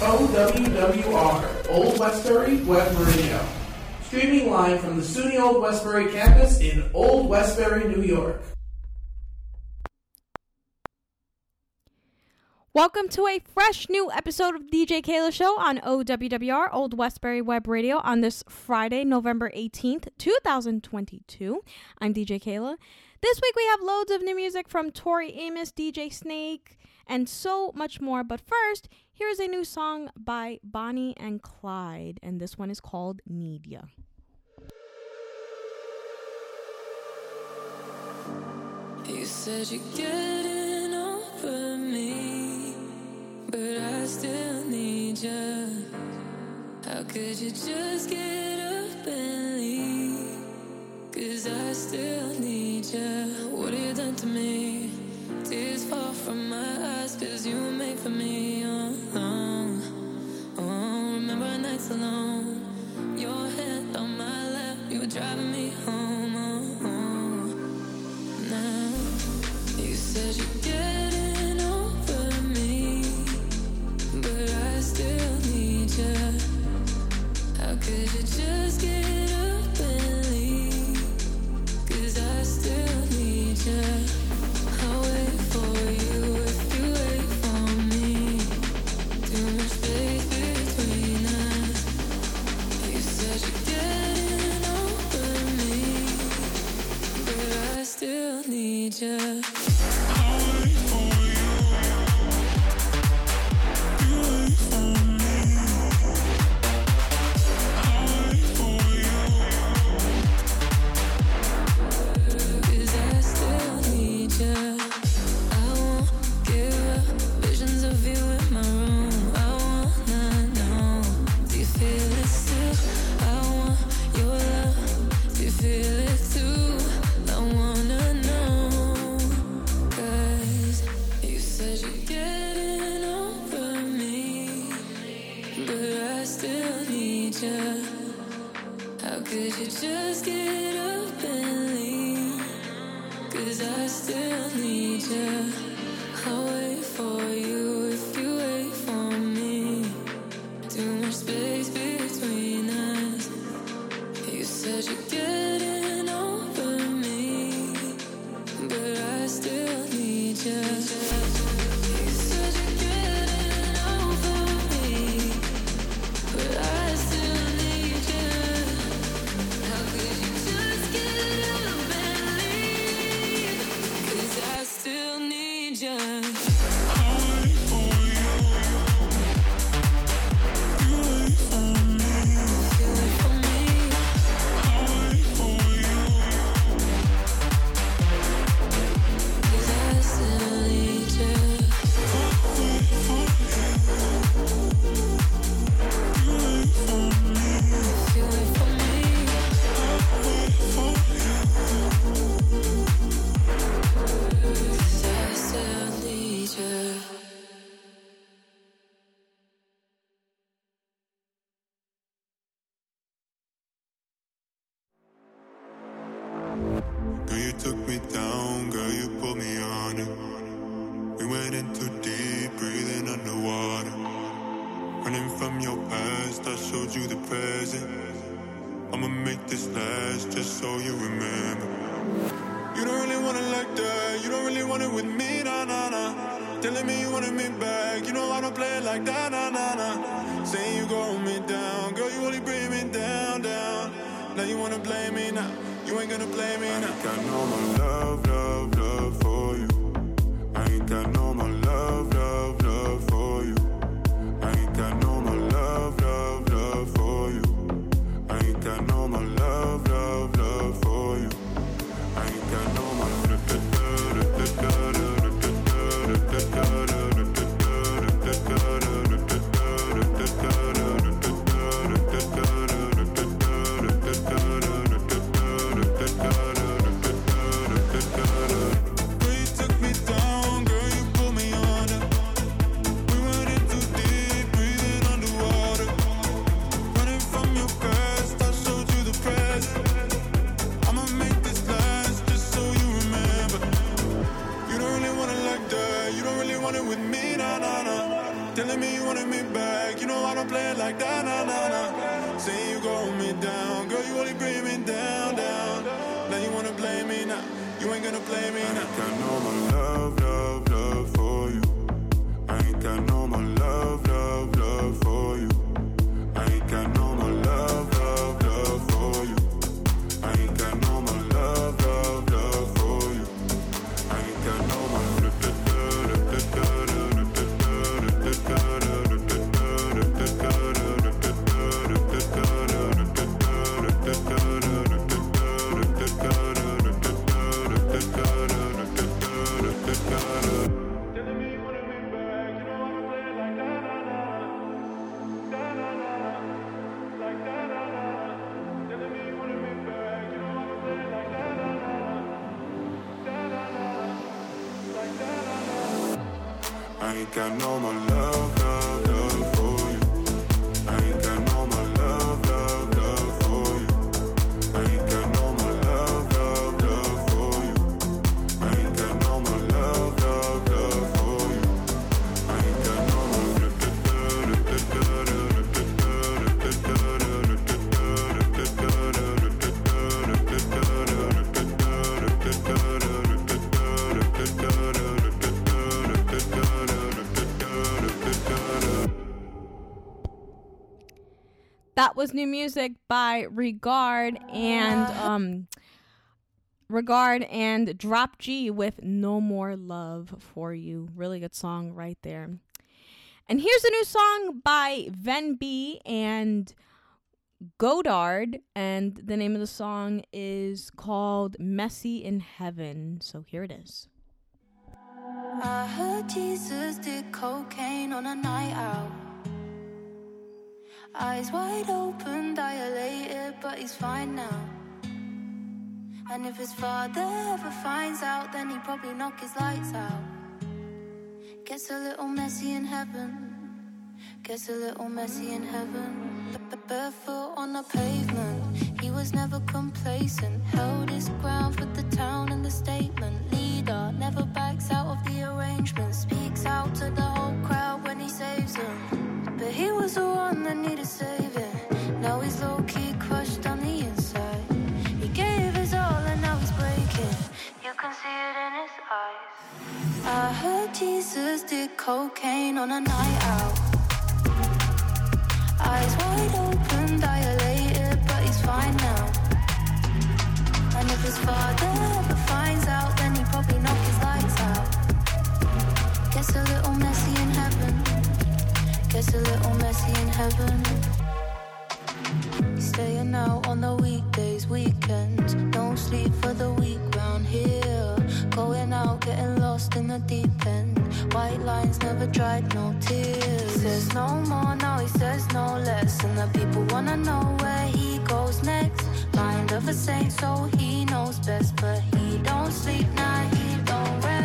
OWWR, Old Westbury Web Radio. Streaming live from the SUNY Old Westbury campus in Old Westbury, New York. Welcome to a fresh new episode of DJ Keila Show on OWWR, Old Westbury Web Radio, on this Friday, November 18th, 2022. I'm DJ Keila. This week we have loads of new music from Tori Amos, DJ Snake, and so much more. But first, Here's a new song by Bonnie and Clyde, and this one is called Need Ya. You said you're getting over me, but I still need you. How could you just get up and leave? Cause I still need you. What have you done to me? Tears fall from my eyes, cause you made for me. alone. still need you. No more That was new music by Regard and um Regard and Drop G with No More Love for You. Really good song right there. And here's a new song by venbee and goddard, and the name of the song is called Messy in Heaven. So here it is. I heard Jesus did cocaine on a night out. Eyes wide open, dilated, but he's fine now. And if his father ever finds out, then he'd probably knock his lights out. Gets a little messy in heaven. Gets a little messy in heaven. Barefoot on the pavement. He was never complacent. Held his ground for the town and the statement. Leader never backs out of the arrangement. Speaks out to the whole crowd when he saves them. But he was the one that needed saving. Now he's low key crushed on the inside. He gave his all and now he's breaking. You can see it in his eyes. I heard Jesus did cocaine on a night out. Eyes wide open, dilated, but he's fine now. And if his father ever finds out, then he probably knock his lights out. Gets a little messy. Gets a little messy in heaven. Staying out on the weekdays, weekends. No sleep for the week round here. Going out, getting lost in the deep end. White lines never dried, no tears. Says no more, now he says no less. And the people wanna know where he goes next. Mind of a saint, so he knows best. But he don't sleep, rest.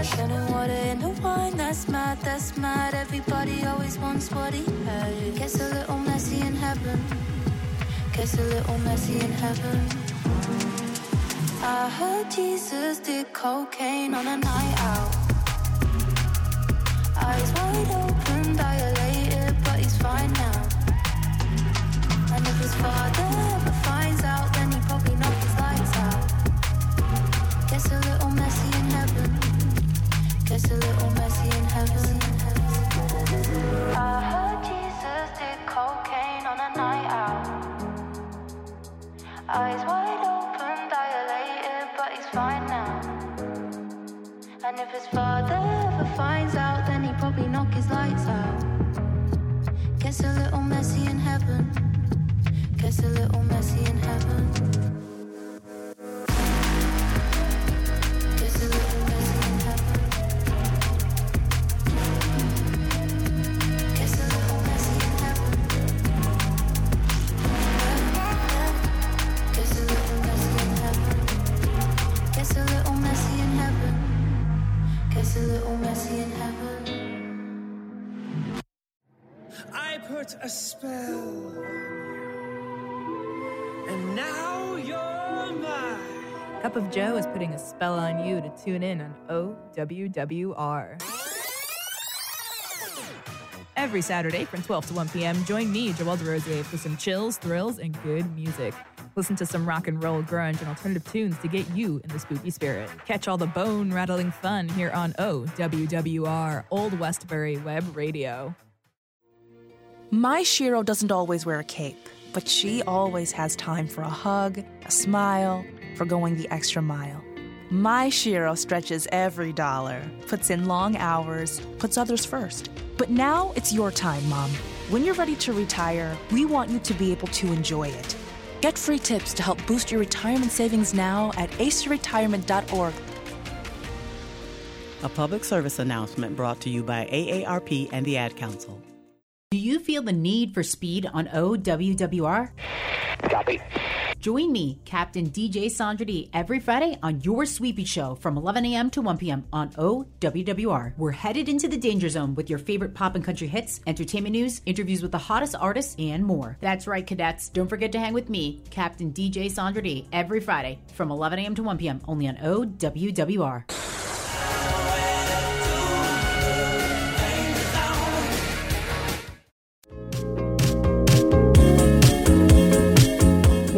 Turning water into wine, that's mad, that's mad. Everybody always wants what he had. Gets a little messy in heaven. Gets a little messy in heaven. I heard Jesus did cocaine on a night out. Eyes wide open, dilated, but he's fine now. And if his father Gets a little messy in heaven. I heard Jesus did cocaine on a night out. Eyes wide open, dilated, but he's fine now. And if his father ever finds out, then he probably knock his lights out. Gets a little messy in heaven. Gets a little messy in heaven. A spell. And now you're mine. Cup of Joe is putting a spell on you to tune in on OWWR. Every Saturday from 12 to 1 p.m., join me, Joelle DeRosier, for some chills, thrills, and good music. Listen to some rock and roll, grunge, and alternative tunes to get you in the spooky spirit. Catch all the bone rattling fun here on OWWR, Old Westbury Web Radio. My Shero doesn't always wear a cape, but she always has time for a hug, a smile, for going the extra mile. My Shero stretches every dollar, puts in long hours, puts others first. But now it's your time, Mom. When you're ready to retire, we want you to be able to enjoy it. Get free tips to help boost your retirement savings now at aceretirement.org. A public service announcement brought to you by AARP and the Ad Council. Do you feel the need for speed on OWWR? Copy. Join me, Captain DJ Sandra D, every Friday on Your Sweepy Show from 11 a.m. to 1 p.m. on OWWR. We're headed into the danger zone with your favorite pop and country hits, entertainment news, interviews with the hottest artists, and more. That's right, cadets. Don't forget to hang with me, Captain DJ Sandra D, every Friday from 11 a.m. to 1 p.m. only on OWWR.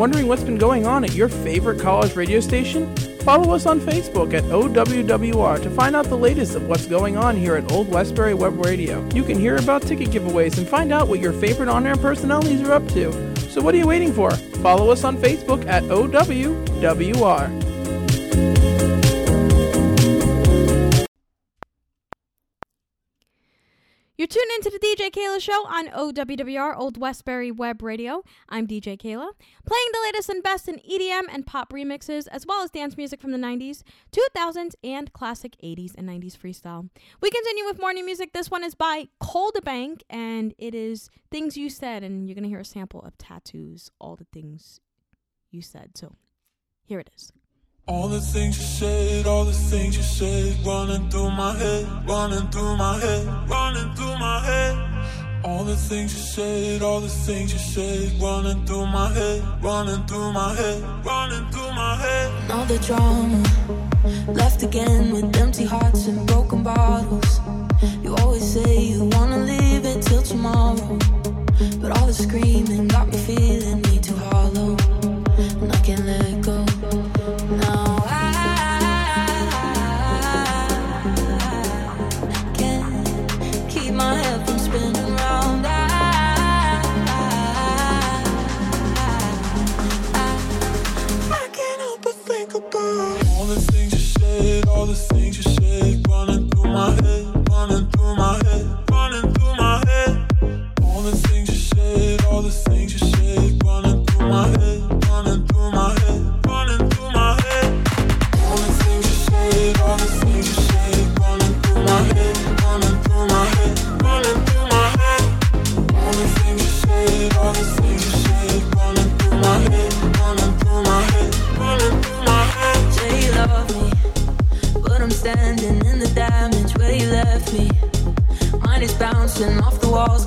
Wondering what's been going on at your favorite college radio station? Follow us on Facebook at OWWR to find out the latest of what's going on here at Old Westbury Web Radio. You can hear about ticket giveaways and find out what your favorite on air personalities are up to. So, what are you waiting for? Follow us on Facebook at OWWR. Into the DJ Keila Show on OWWR Old Westbury Web Radio. I'm DJ Keila, playing the latest and best in EDM and pop remixes, as well as dance music from the 90s, 2000s, and classic 80s and 90s freestyle. We continue with morning music. This one is by Cold Bank, and it is Things You Said, and you're going to hear a sample of tattoos, all the things you said. So here it is. All the things you said, all the things you said, running through my head, running through my head, running through my head. All the things you said, all the things you said, running through my head, running through my head, running through my head. All the drama left again with empty hearts and broken bottles. You always say you wanna leave it till tomorrow, but all the screaming got me feeling bouncing off the walls,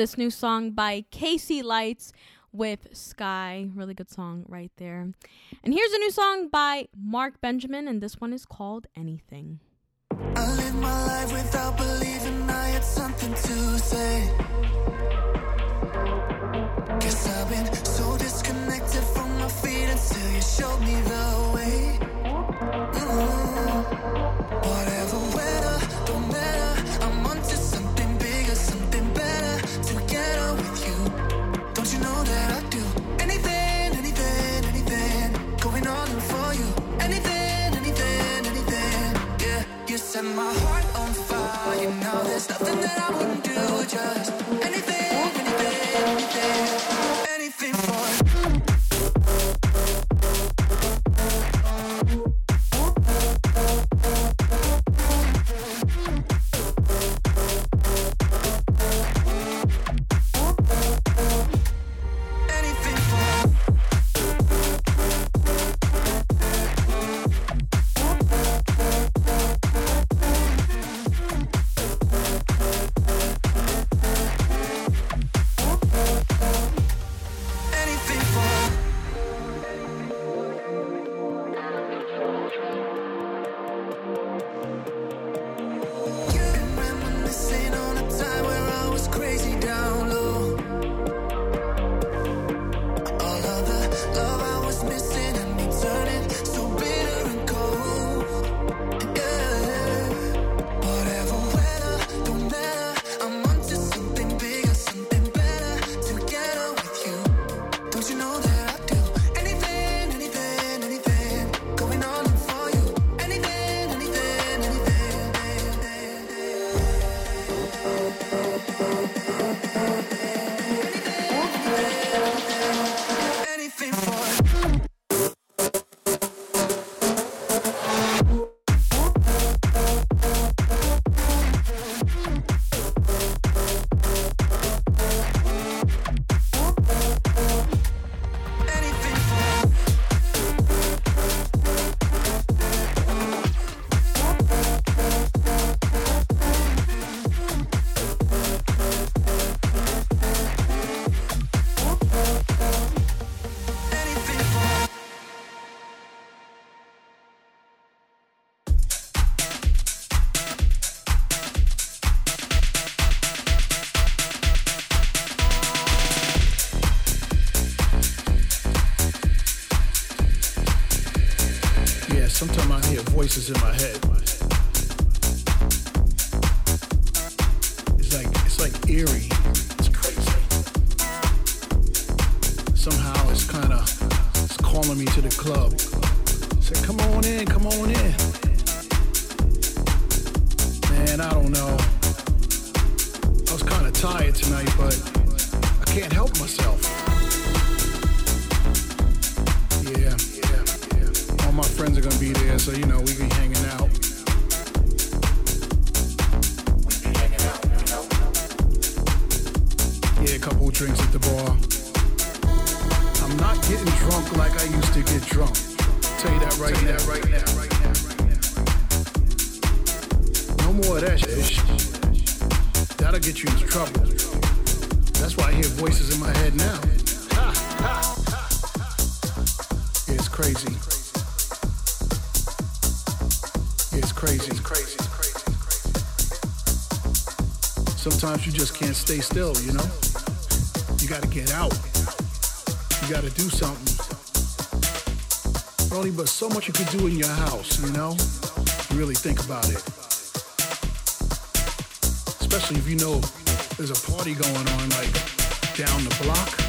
this new song by KC Lights with Sky. Really good song right there. And here's a new song by Mark Benjamin, and this one is called Anything. I my life without believing I had something to say. Guess I've been so disconnected from my feet until you showed me the way. Mm-hmm. Whatever. Don't you know that I do anything, anything, anything, going all in for you. Anything, anything, anything, yeah. You set my heart on fire. You know there's nothing that I wouldn't do, just anything. sometimes you just can't stay still, you know? You gotta get out. You gotta do something. Only but so much you can do in your house, you know? Really think about it. Especially if you know there's a party going on like down the block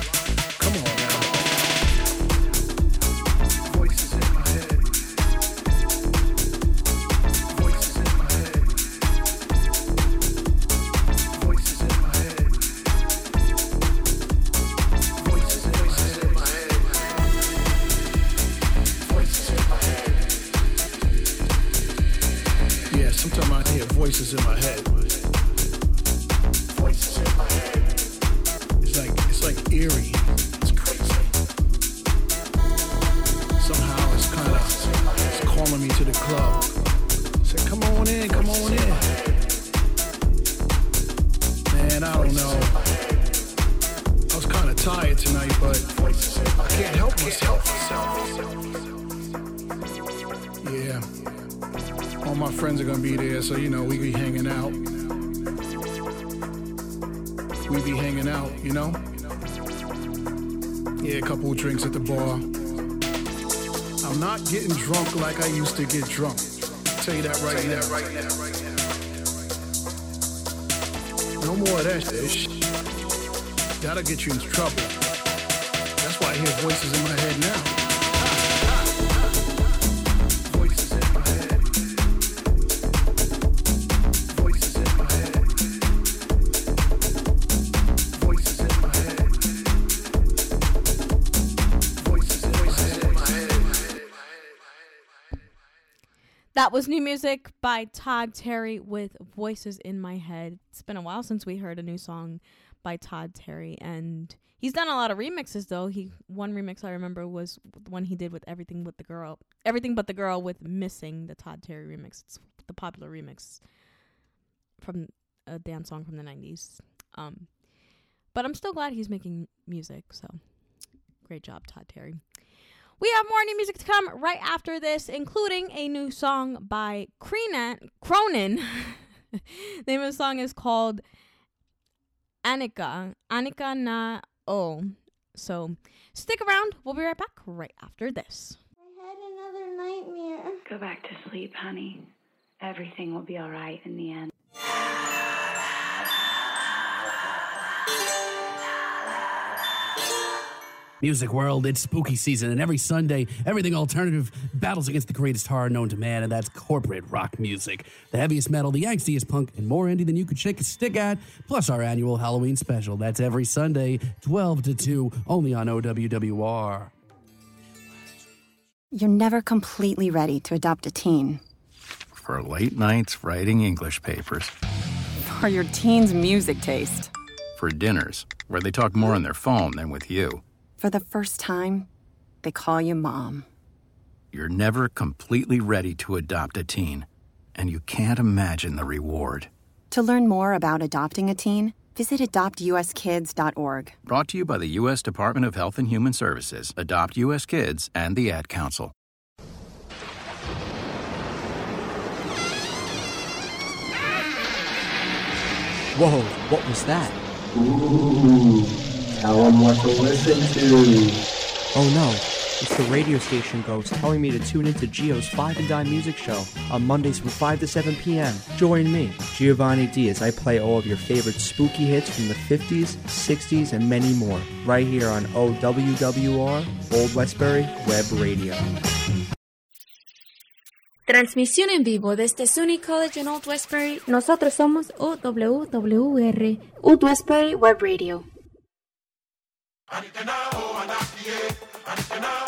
friends are gonna be there, so you know, we be hanging out. We be hanging out, you know? Yeah, a couple of drinks at the bar. I'm not getting drunk like I used to get drunk. tell you that right now. No more of that shit. That'll get you into trouble. That's why I hear voices in my head now. That was new music by Todd Terry with Voices in My Head. It's been a while since we heard a new song by Todd Terry and he's done a lot of remixes though. He one remix I remember was the one he did with Everything with the Girl. Everything But the Girl with Missing, the Todd Terry remix. It's the popular remix from a dance song from the 90s. Um but I'm still glad he's making music, so great job Todd Terry. We have more new music to come right after this, including a new song by Cronin. Cronin. the name of the song is called Anika. Anika na O. So stick around. We'll be right back right after this. I had another nightmare. Go back to sleep, honey. Everything will be all right in the end. Music world, it's spooky season, and every Sunday, everything alternative battles against the greatest horror known to man, and that's corporate rock music. The heaviest metal, the angstiest punk, and more indie than you could shake a stick at, plus our annual Halloween special. That's every Sunday, 12 to 2, only on OWWR. You're never completely ready to adopt a teen. For late nights writing English papers. For your teen's music taste. For dinners, where they talk more on their phone than with you. For the first time, they call you mom. You're never completely ready to adopt a teen, and you can't imagine the reward. To learn more about adopting a teen, visit adoptuskids.org. Brought to you by the U.S. Department of Health and Human Services, Adopt U.S. Kids, and the Ad Council. Whoa, what was that? Ooh, tell them what to listen to. Oh no, it's the radio station ghost telling me to tune into Geo's 5 and Dime Music Show on Mondays from 5 to 7 p.m. Join me, Giovanni D, as I play all of your favorite spooky hits from the 50s, 60s, and many more, right here on OWWR, Old Westbury Web Radio. Transmisión en vivo desde SUNY College en Old Westbury. Nosotros somos OWWR, Old Westbury Web Radio. Anikana, oh, anakie, anikana.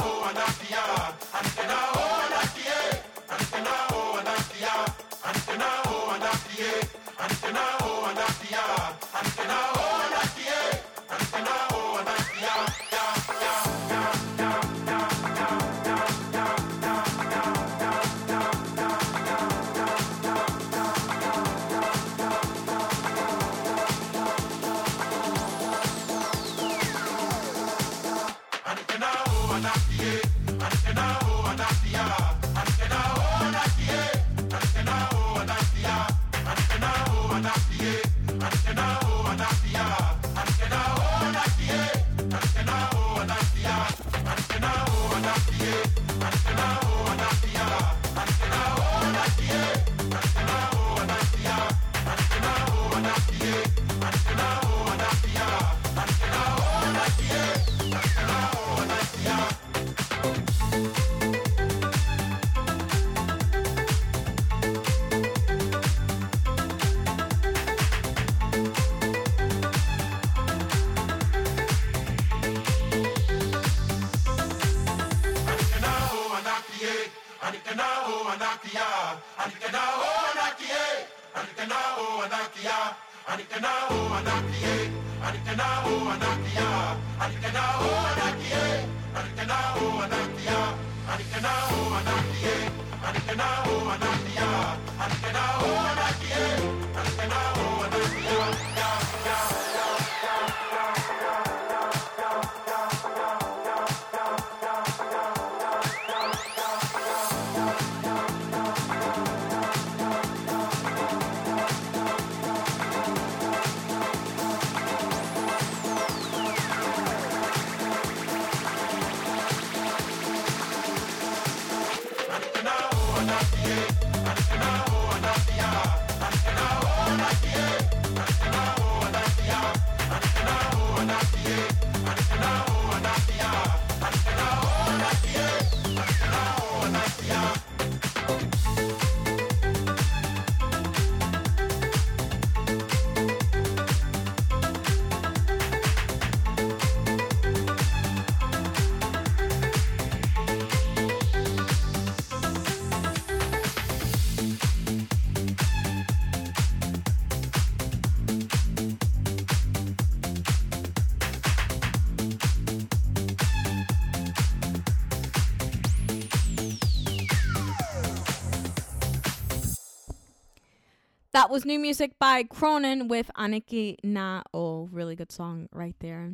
That was new music by Cronin with Aniki Na O. Really good song right there.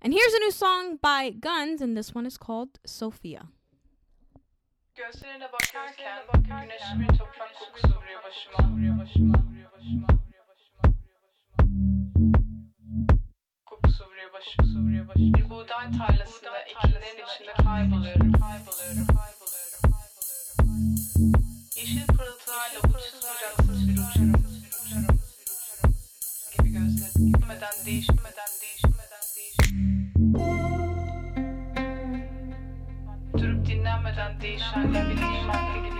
And here's a new song by Guns, and this one is called Sophia. yeşil pırıl değişmeden değişmeden değişmeden değişmeden. Durup dinlenmeden değişen bir dinlenme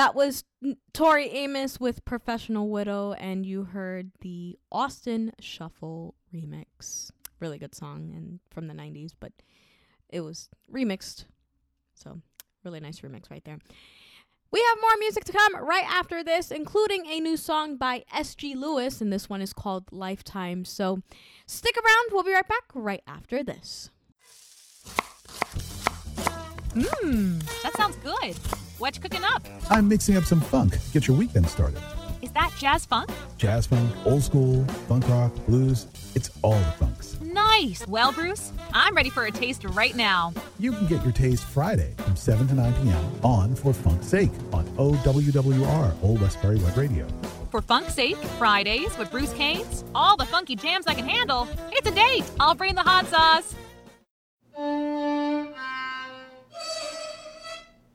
That was Tori Amos with Professional Widow, and you heard the Austin Shuffle remix. Really good song and from the 90s, but it was remixed. So, really nice remix right there. We have more music to come right after this, including a new song by S.G. Lewis, and this one is called Lifetime. So, stick around. We'll be right back right after this. Mmm, that sounds good. What you cooking up? I'm mixing up some funk. Get your weekend started. Is that jazz funk? Jazz funk, old school, funk rock, blues. It's all the funks. Nice. Well, Bruce, I'm ready for a taste right now. You can get your taste Friday from 7 to 9 p.m. on For Funk's Sake on OWWR, Old Westbury Web Radio. For Funk's Sake, Fridays with Bruce Canes, all the funky jams I can handle. It's a date. I'll bring the hot sauce.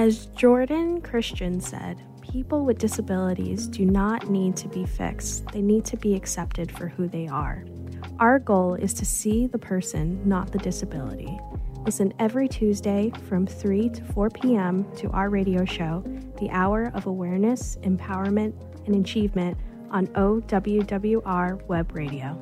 As Jordan Christian said, people with disabilities do not need to be fixed, they need to be accepted for who they are. Our goal is to see the person, not the disability. Listen every Tuesday from 3 to 4 p.m. to our radio show, The Hour of Awareness, Empowerment, and Achievement on OWWR Web Radio.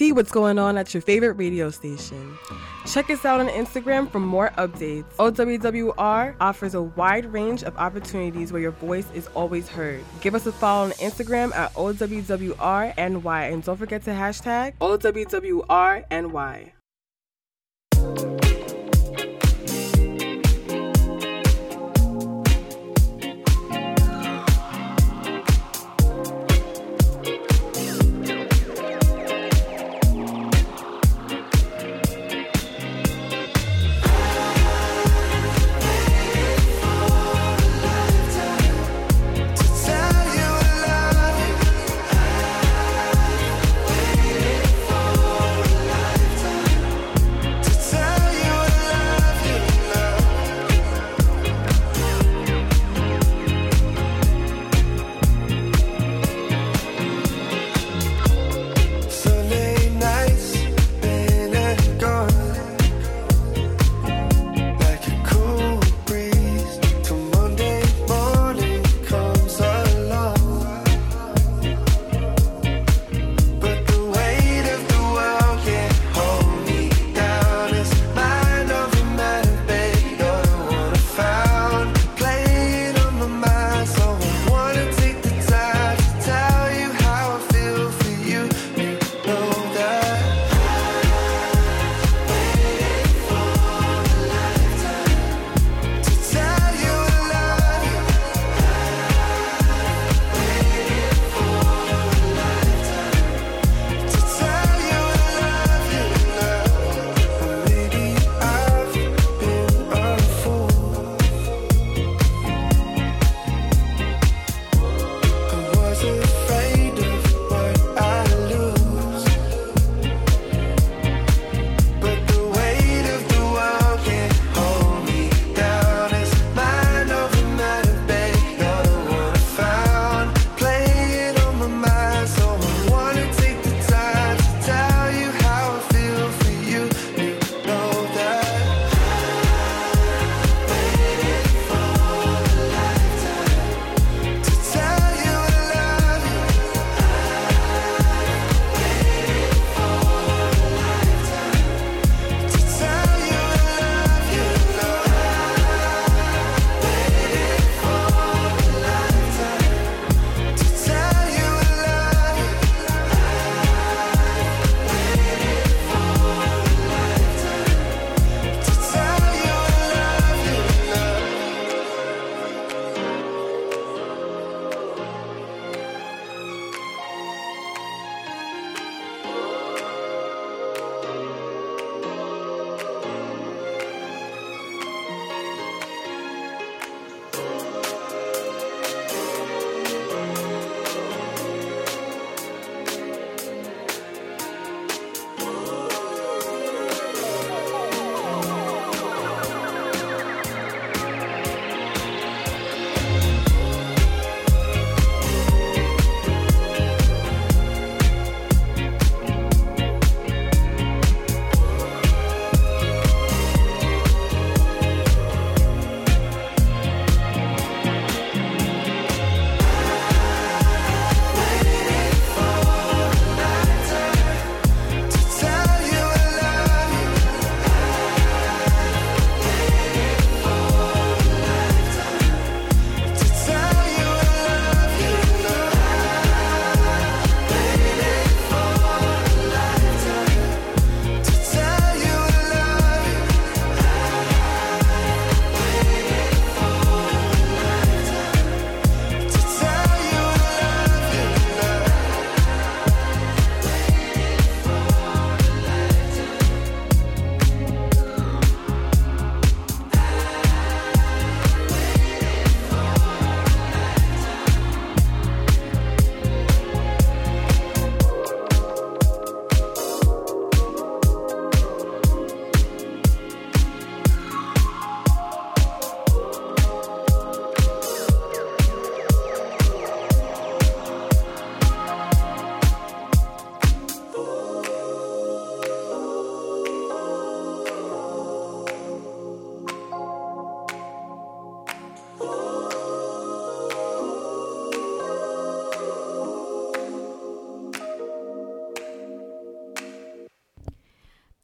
See what's going on at your favorite radio station. Check us out on Instagram for more updates. OWWR offers a wide range of opportunities where your voice is always heard. Give us a follow on Instagram at OWWRNY and don't forget to hashtag OWWRNY.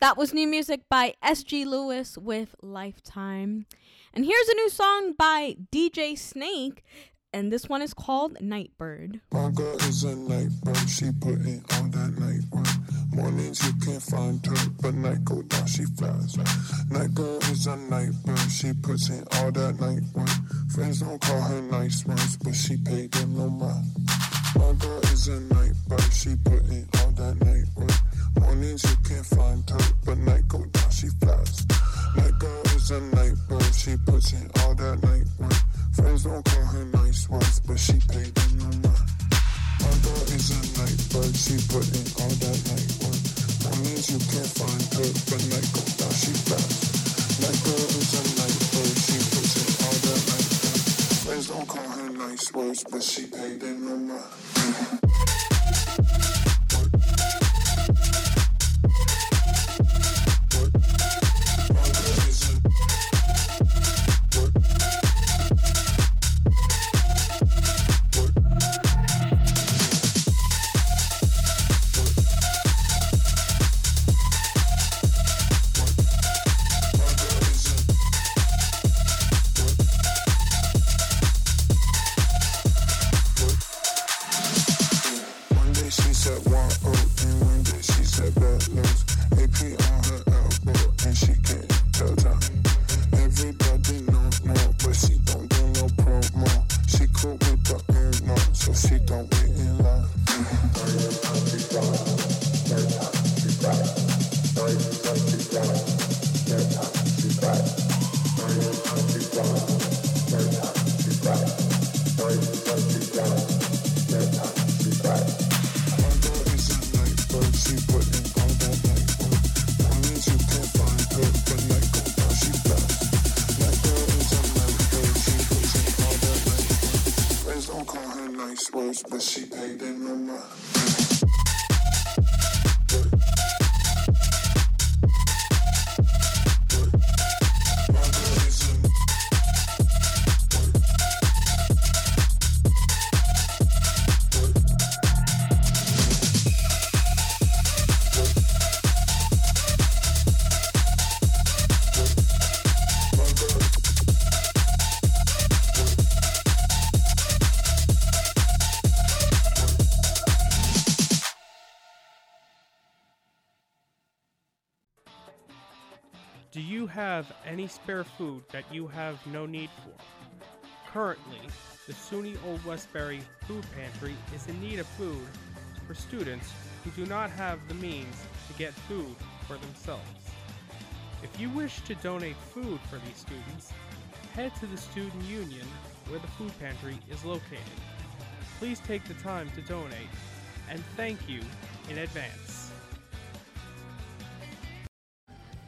That was new music by S.G. Lewis with Lifetime. And here's a new song by DJ Snake, and this one is called Nightbird. My girl is a night bird, she put in all that night. Mornings you can't find her, but night go down, she flies. Night girl is a night bird, she puts in all that night. Friends don't call her nice ones, but she paid them no mind. My girl is a any spare food that you have no need for? Currently, the SUNY Old Westbury Food Pantry is in need of food for students who do not have the means to get food for themselves. If you wish to donate food for these students, head to the Student Union where the food pantry is located. Please take the time to donate, and thank you in advance.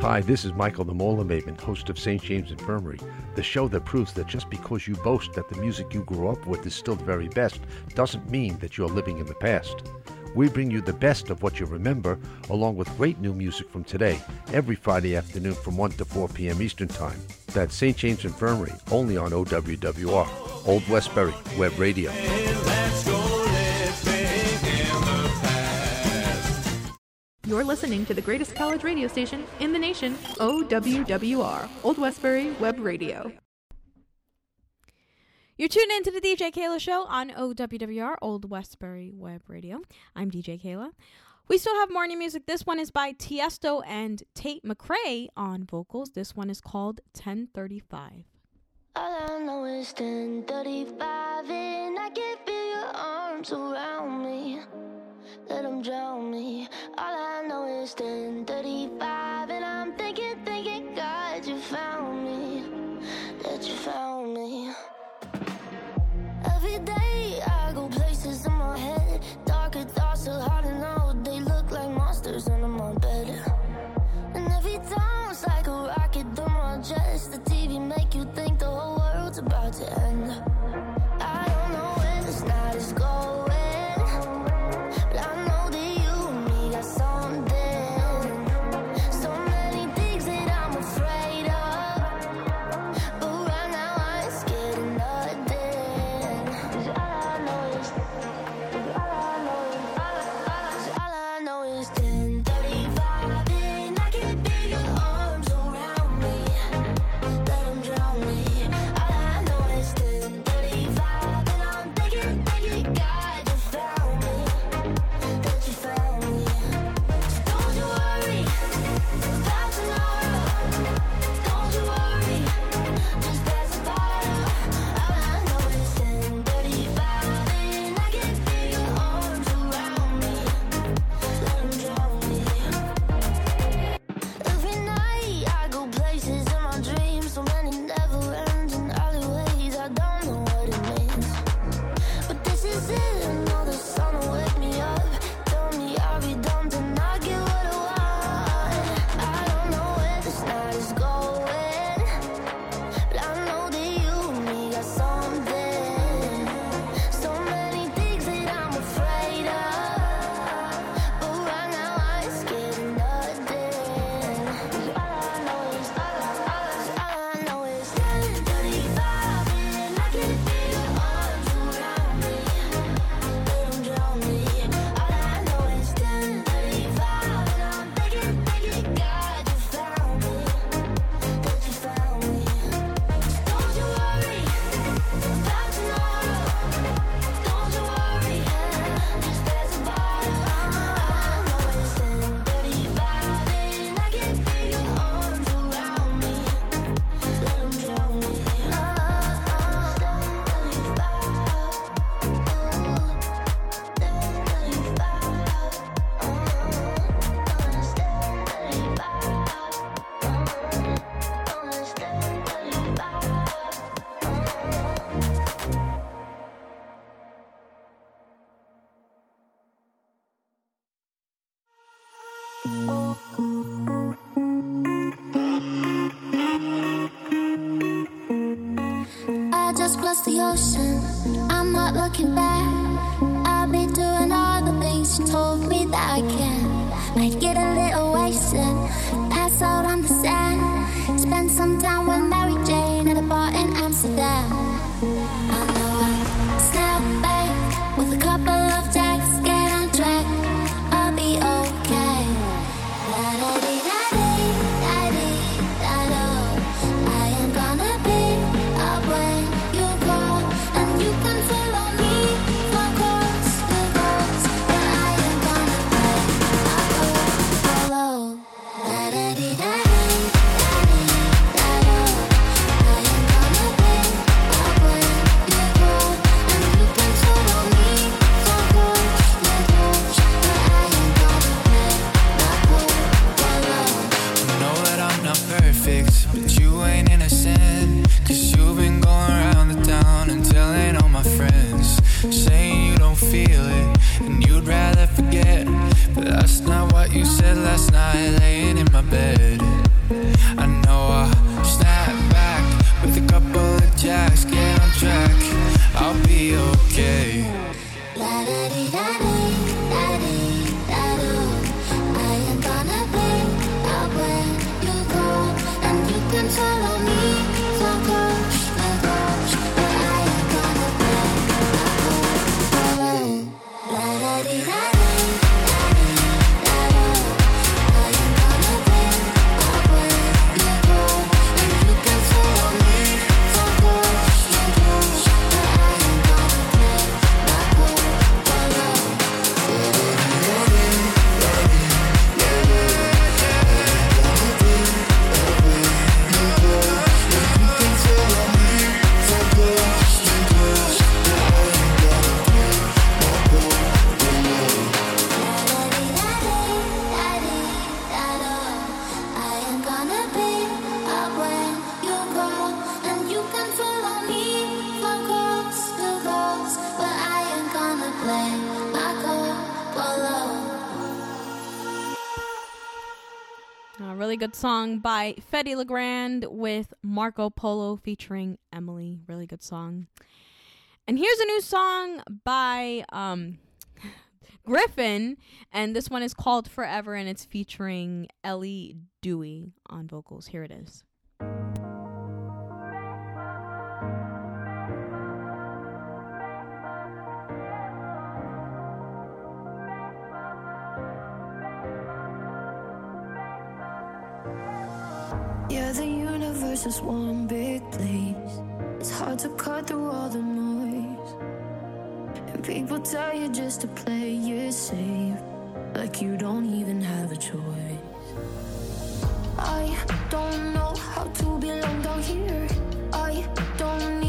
Hi, this is Michael the Mole Maven, host of St. James Infirmary, the show that proves that just because you boast that the music you grew up with is still the very best doesn't mean that you're living in the past. We bring you the best of what you remember, along with great new music from today, every Friday afternoon from 1 to 4 p.m. Eastern Time. That's St. James Infirmary, only on OWWR, Old Westbury Web Radio. You're listening to the greatest college radio station in the nation, OWWR, Old Westbury Web Radio. You're tuned in to the DJ Keila Show on OWWR, Old Westbury Web Radio. I'm DJ Keila. We still have morning music. This one is by Tiesto and Tate McRae on vocals. This one is called 1035. All I know is 1035 and I can feel your arms around me let them drown me. All I know is 1035 And I'm thinking, thinking, God, you found me. That you found me. Every day I go places in my head. Darker thoughts are hard to know. They look like monsters under my bed. And every tone's like a rocket through my chest The TV make you think the whole world's about to end. looking back. song by Fedde Le Grand with Marco Polo featuring Emily. Really good song. And here's a new song by um, Gryffin, and this one is called Forever, and it's featuring Elley Duhé on vocals. Here it is. Yeah, the universe is one big place. It's hard to cut through all the noise. And people tell you just to play it safe, like you don't even have a choice. I don't know how to belong down here. I don't need.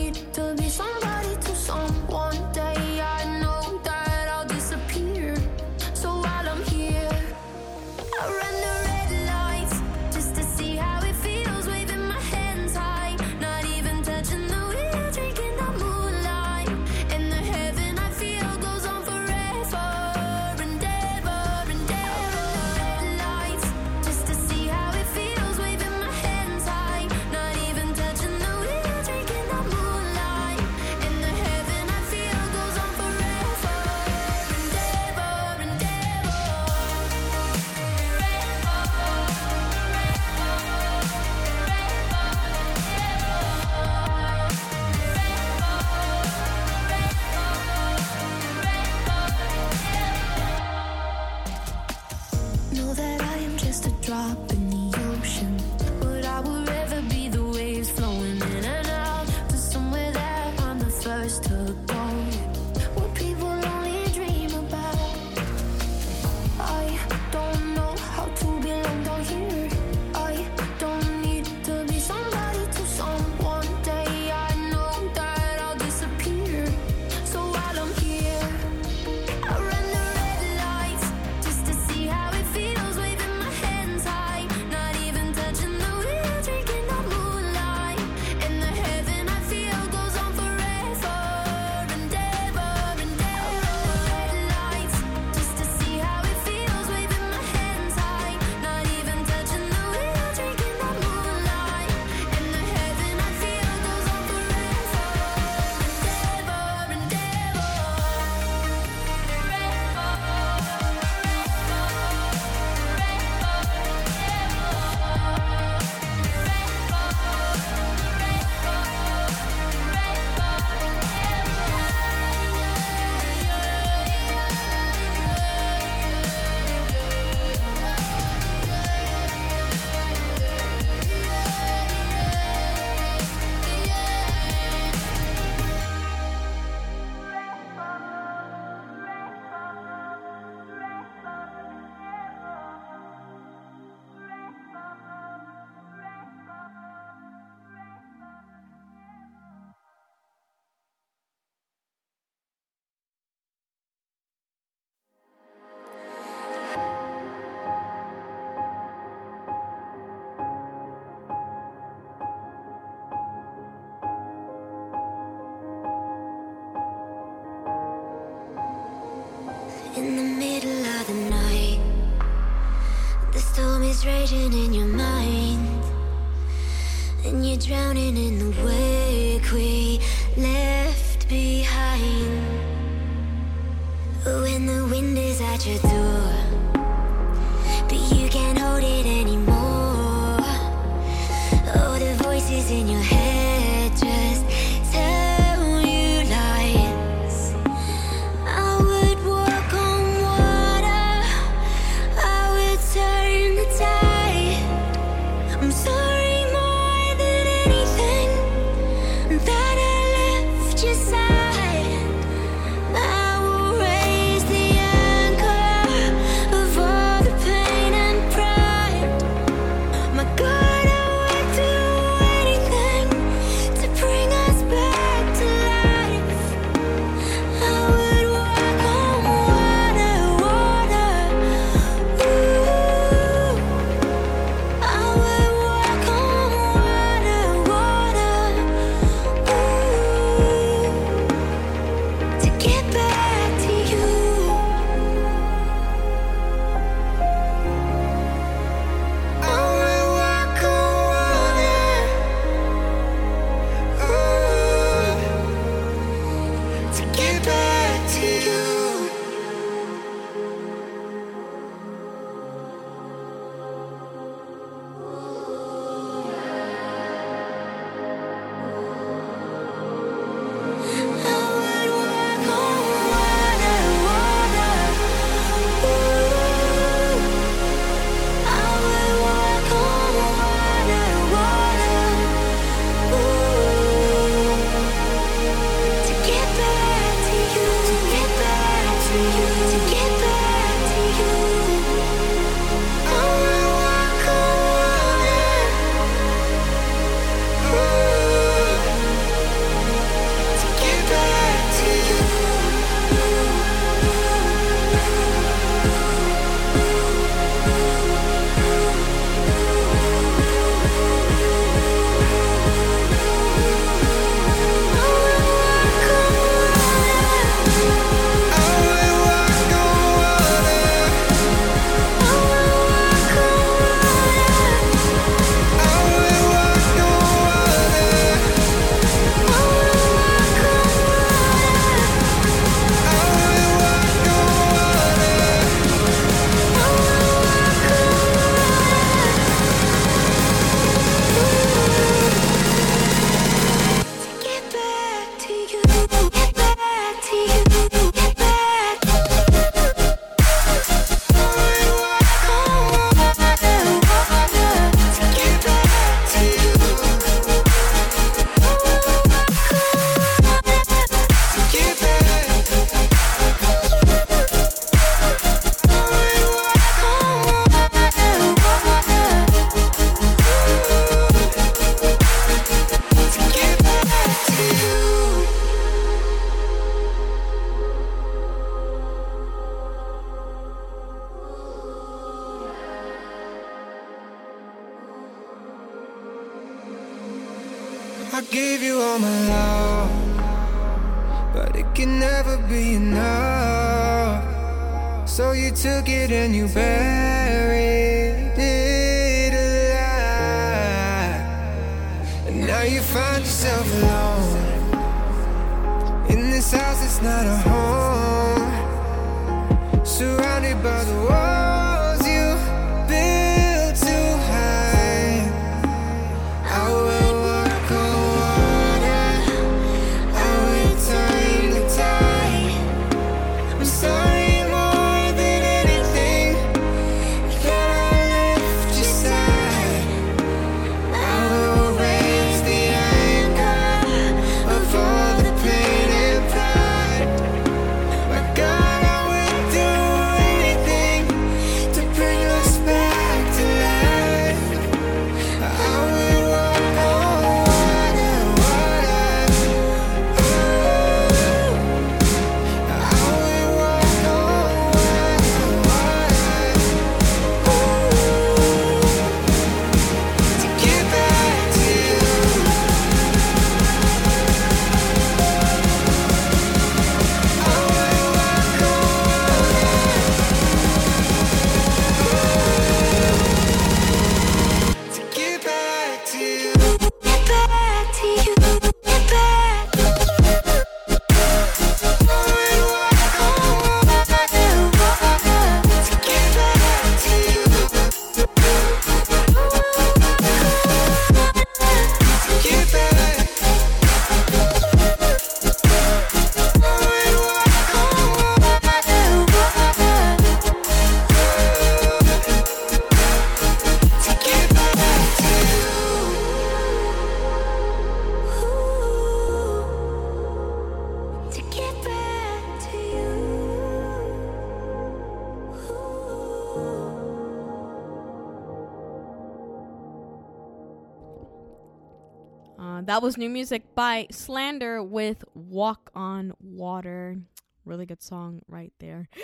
Was new music by Slander with Walk on Water. Really good song right there.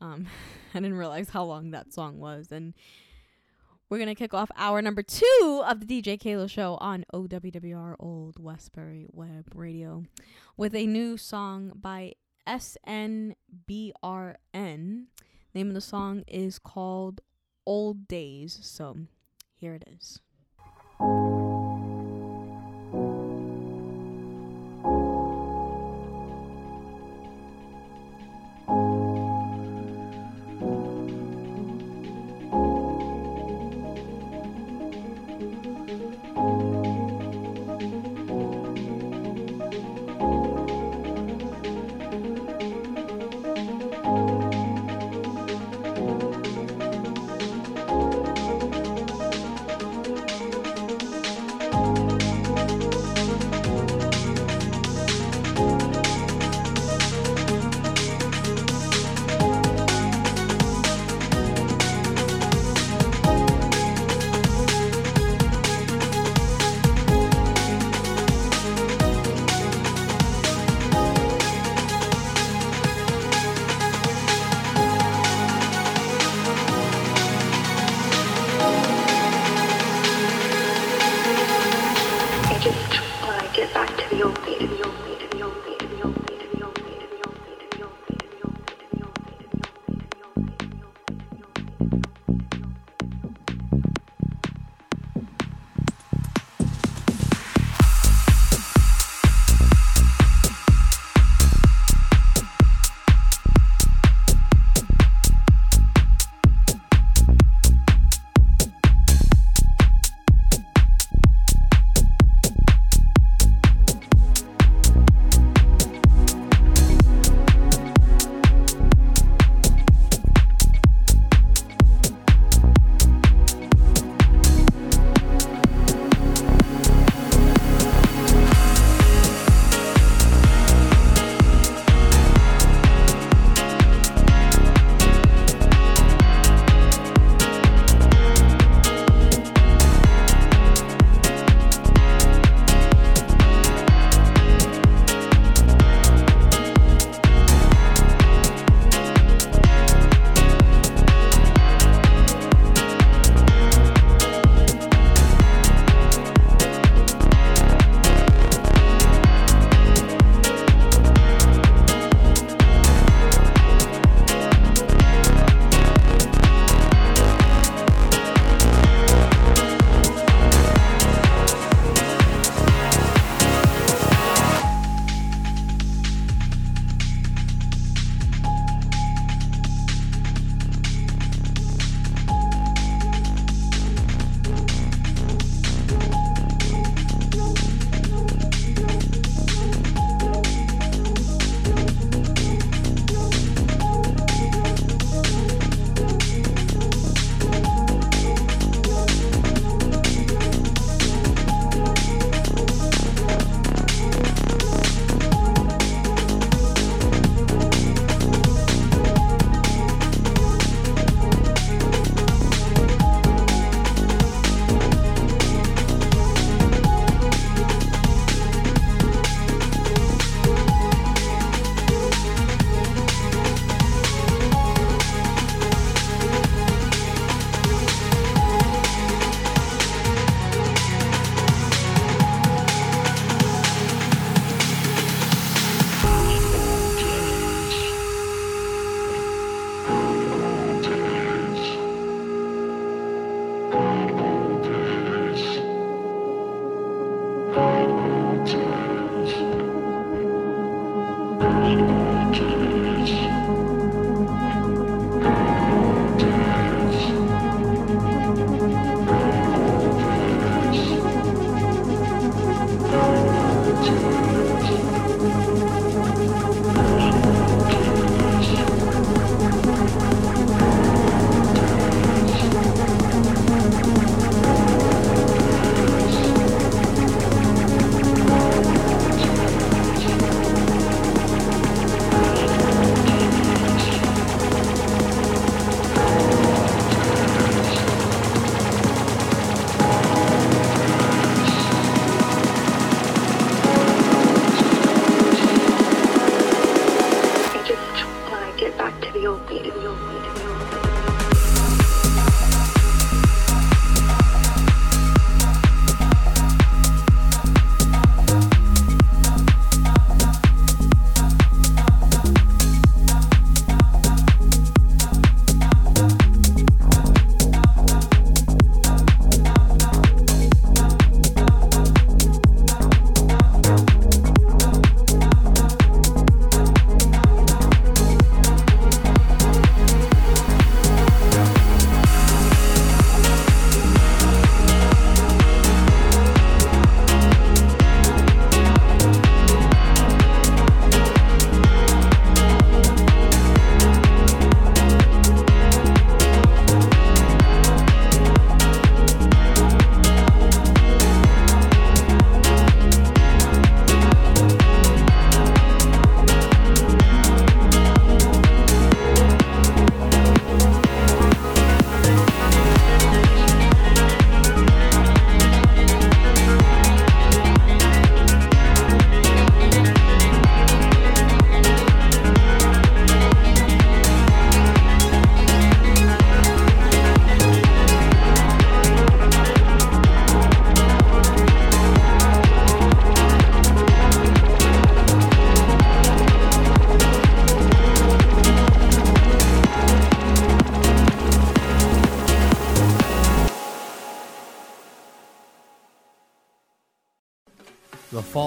Um, I didn't realize how long that song was. And we're going to kick off hour number two of the DJ Keila show on OWWR Old Westbury Web Radio with a new song by SNBRN. Name of the song is called Old Days. So here it is.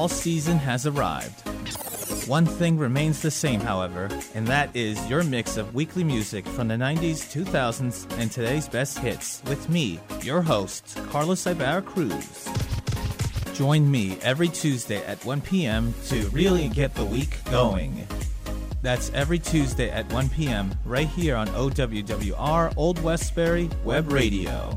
Fall season has arrived. One thing remains the same, however, and that is your mix of weekly music from the 90s, 2000s, and today's best hits with me, your host, Carlos Ibarra Cruz. Join me every Tuesday at 1 p.m. to really get the week going. That's every Tuesday at 1 p.m. right here on OWWR Old Westbury Web Radio.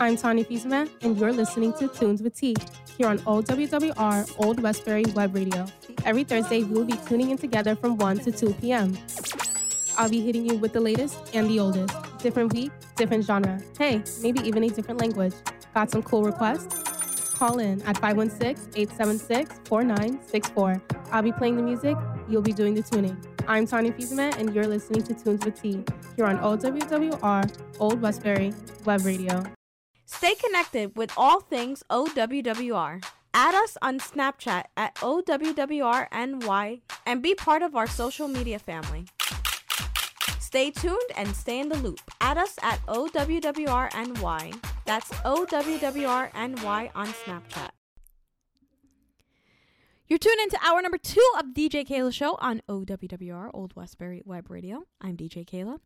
I'm Tanya Fiesman, and you're listening to Tunes with T here on OWWR Old Westbury Web Radio. Every Thursday, we'll be tuning in together from 1 to 2 p.m. I'll be hitting you with the latest and the oldest. Different week, different genre. Hey, maybe even a different language. Got some cool requests? Call in at 516-876-4964. I'll be playing the music, you'll be doing the tuning. I'm Tanya Fiesman, and you're listening to Tunes with T here on OWWR Old Westbury Web Radio. Stay connected with all things OWWR. Add us on Snapchat at OWWRNY and be part of our social media family. Stay tuned and stay in the loop. Add us at OWWRNY. That's OWWRNY on Snapchat. You're tuned into hour number two of DJ Keila Show on OWWR Old Westbury Web Radio. I'm DJ Keila.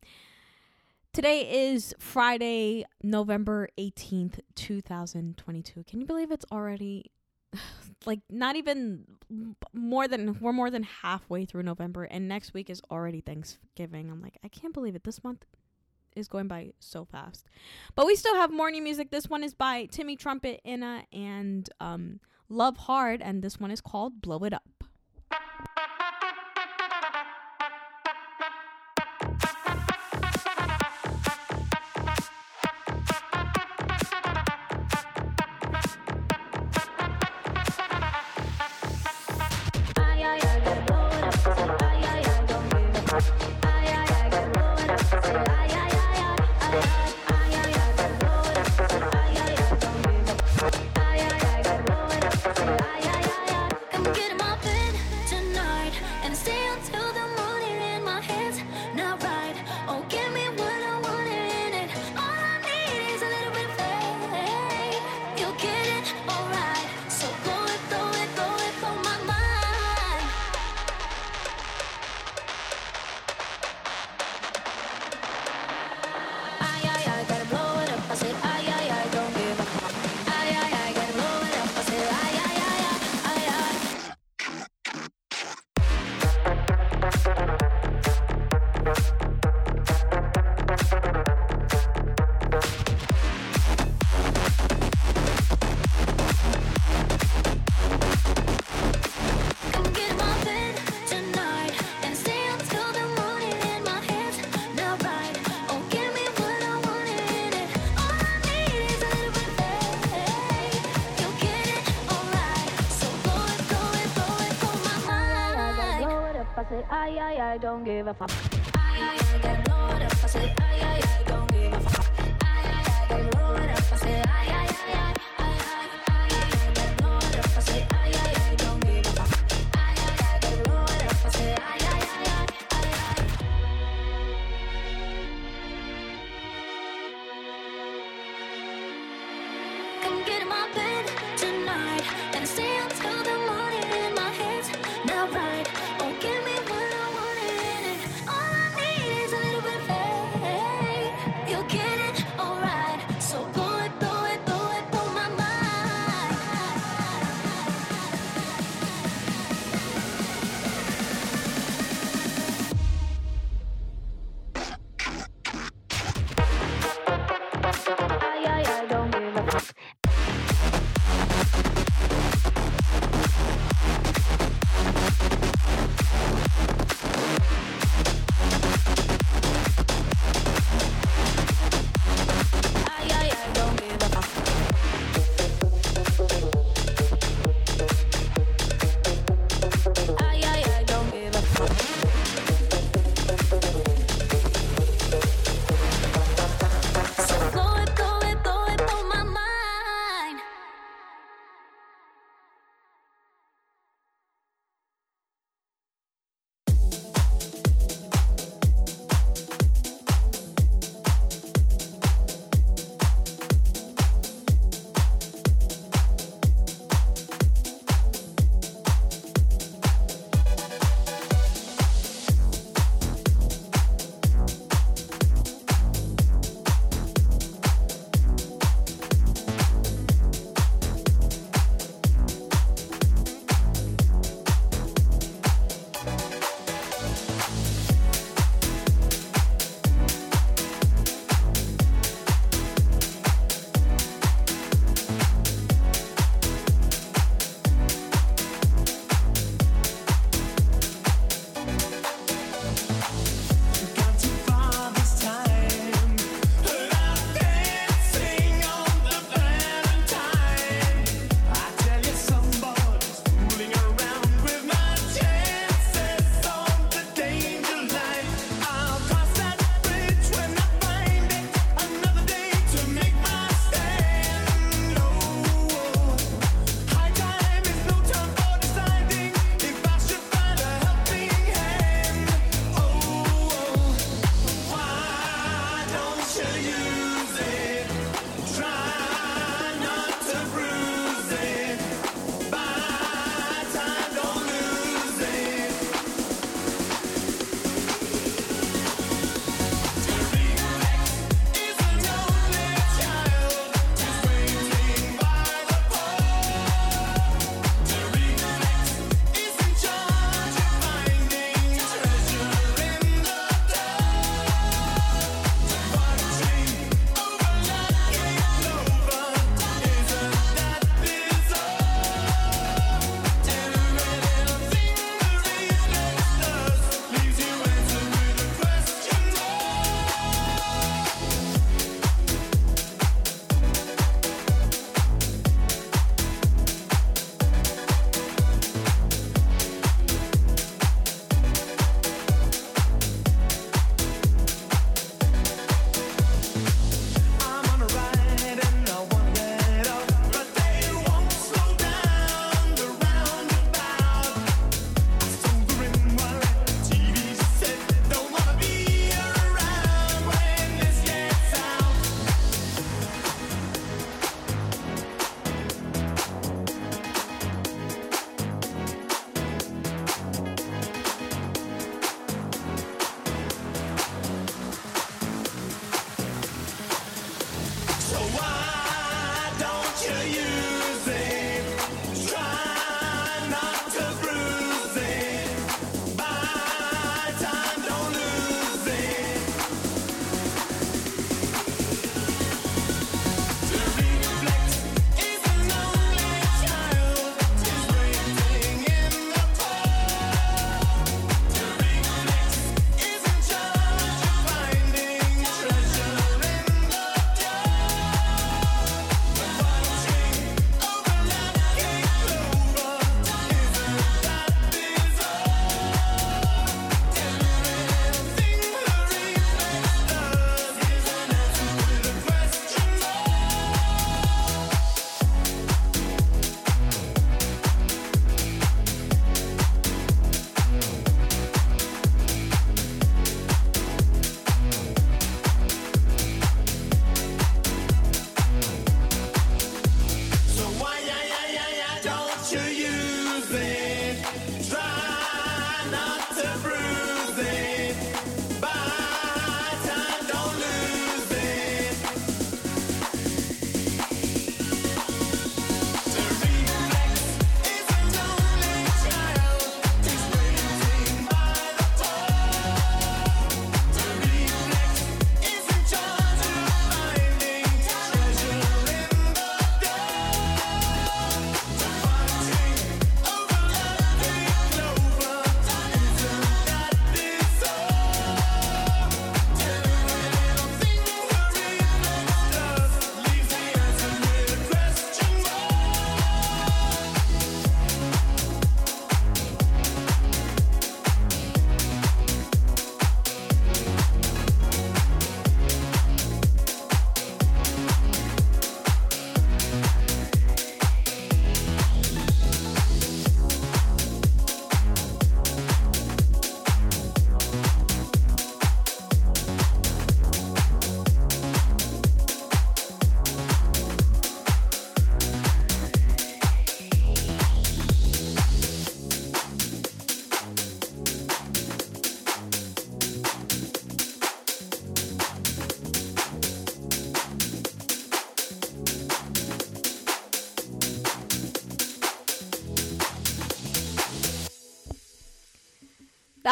Today is Friday, November 18th, 2022. Can you believe it's already like not even more than we're more than halfway through November and next week is already Thanksgiving. I'm like, I can't believe it. This month is going by so fast. But we still have morning music. This one is by Timmy Trumpet, Inna, and um, Love Hard, and this one is called Blow It Up. I don't give a fuck.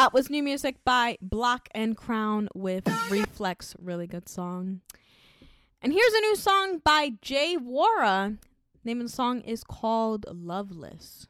That was new music by Block and Crown with Reflex. Really good song. And here's a new song by Jay Wara. Name of the song is called Loveless.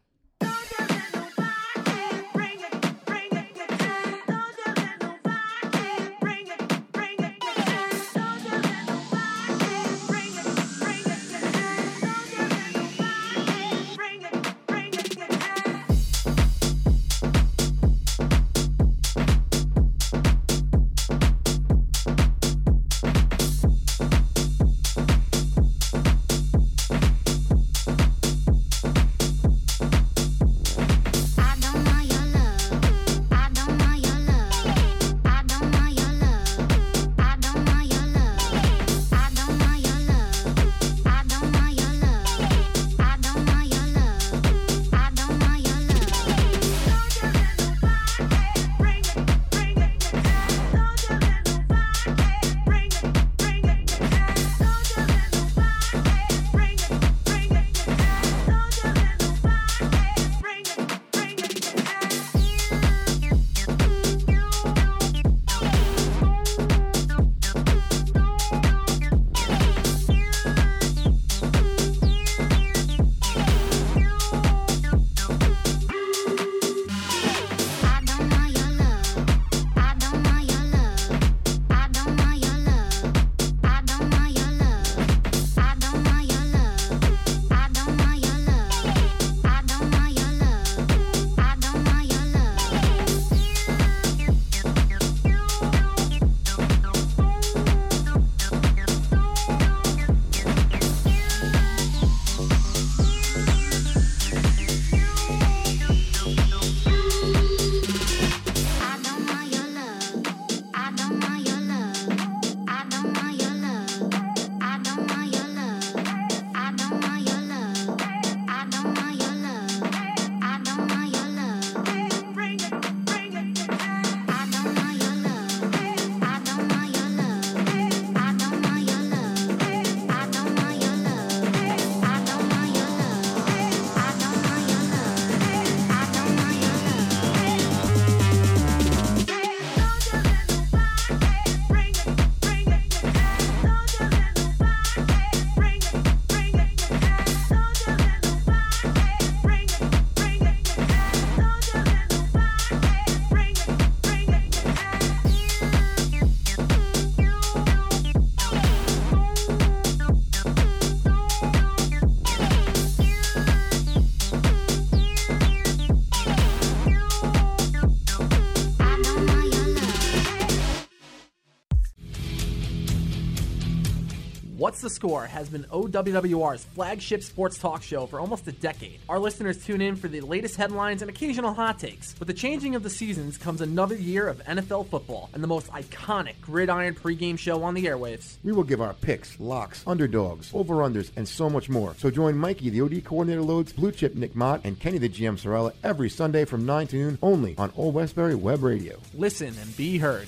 The Score has been OWWR's flagship sports talk show for almost a decade. Our listeners tune in for the latest headlines and occasional hot takes. With the changing of the seasons comes another year of NFL football and the most iconic gridiron pregame show on the airwaves. We will give our picks, locks, underdogs, over-unders, and so much more. So join Mikey, the OD coordinator loads, Blue Chip Nick Mott, and Kenny the GM Sorella every Sunday from 9 to noon only on Old Westbury Web Radio. Listen and be heard.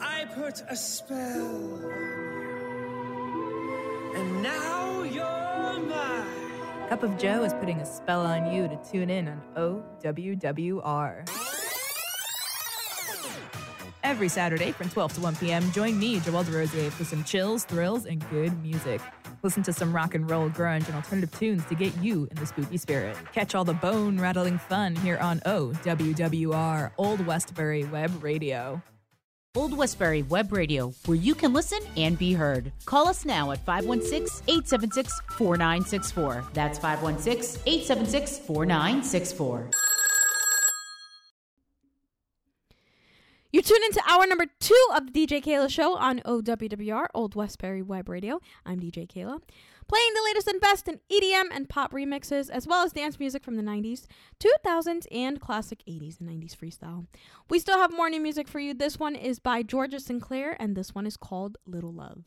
I put a spell and now you're mine. Cup of Joe is putting a spell on you to tune in on OWWR. Every Saturday from 12 to 1 p.m., join me, Joelle DeRosier, for some chills, thrills, and good music. Listen to some rock and roll, grunge, and alternative tunes to get you in the spooky spirit. Catch all the bone rattling fun here on OWWR, Old Westbury Web Radio. Old Westbury Web Radio, where you can listen and be heard. Call us now at 516 876 4964. That's 516 876 4964. You're tune into hour number two of the DJ Keila Show on OWWR, Old Westbury Web Radio. I'm DJ Keila, playing the latest and best in EDM and pop remixes, as well as dance music from the 90s, 2000s, and classic 80s and 90s freestyle. We still have more new music for you. This one is by Georgia Sinclair, and this one is called Little Love.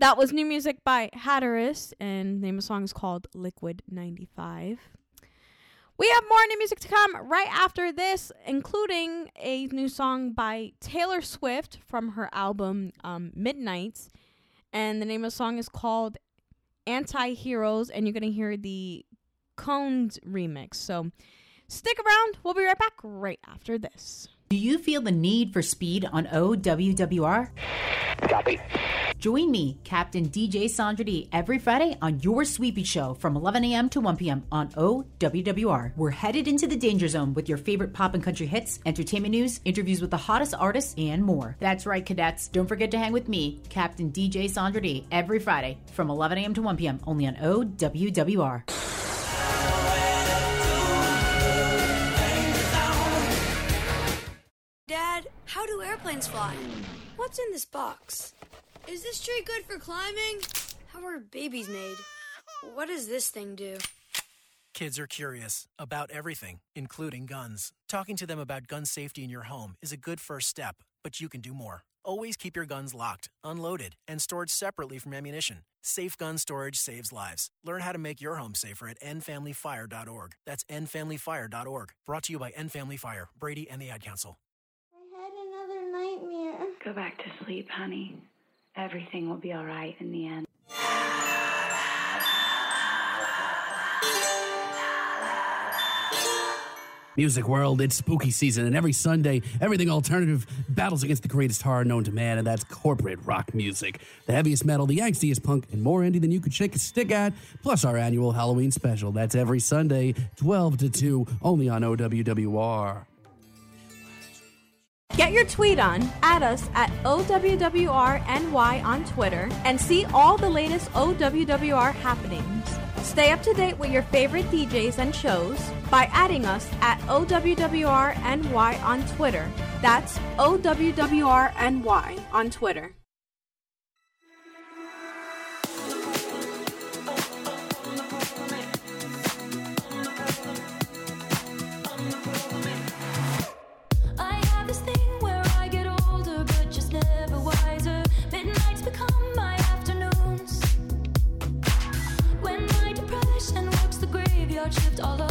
That was new music by Hatteras, and the name of the song is called Liquid 95. We have more new music to come right after this, including a new song by Taylor Swift from her album um, Midnights. And the name of the song is called Anti Heroes, and you're going to hear the Kungs remix. So stick around. We'll be right back right after this. Do you feel the need for speed on OWWR? Copy. Join me, Captain DJ Sandra D, every Friday on your Sweepy Show from 11 a.m. to 1 p.m. on OWWR. We're headed into the danger zone with your favorite pop and country hits, entertainment news, interviews with the hottest artists, and more. That's right, cadets. Don't forget to hang with me, Captain DJ Sandra D, every Friday from 11 a.m. to 1 p.m. only on OWWR. How do airplanes fly? What's in this box? Is this tree good for climbing? How are babies made? What does this thing do? Kids are curious about everything, including guns. Talking to them about gun safety in your home is a good first step, but you can do more. Always keep your guns locked, unloaded, and stored separately from ammunition. Safe gun storage saves lives. Learn how to make your home safer at endfamilyfire.org. That's endfamilyfire.org. Brought to you by End Family Fire, Brady, and the Ad Council. Another nightmare. Go back to sleep, honey. Everything will be all right in the end. Music world, it's spooky season, and every Sunday, everything alternative battles against the greatest horror known to man, and that's corporate rock music. The heaviest metal, the angstiest punk, and more indie than you could shake a stick at, plus our annual Halloween special. That's every Sunday, 12 to 2, only on OWWR. Get your tweet on, at us at OWWRNY on Twitter, and see all the latest OWWR happenings. Stay up to date with your favorite DJs and shows by adding us at OWWRNY on Twitter. That's OWWRNY on Twitter. All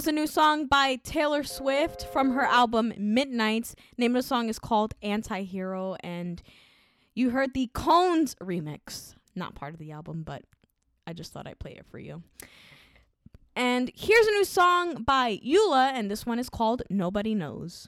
was a new song by Taylor Swift from her album Midnights. Name of the song is called Anti-Hero and you heard the Kungs remix. Not part of the album, but I just thought I'd play it for you. And here's a new song by Eula and this one is called Nobody Knows.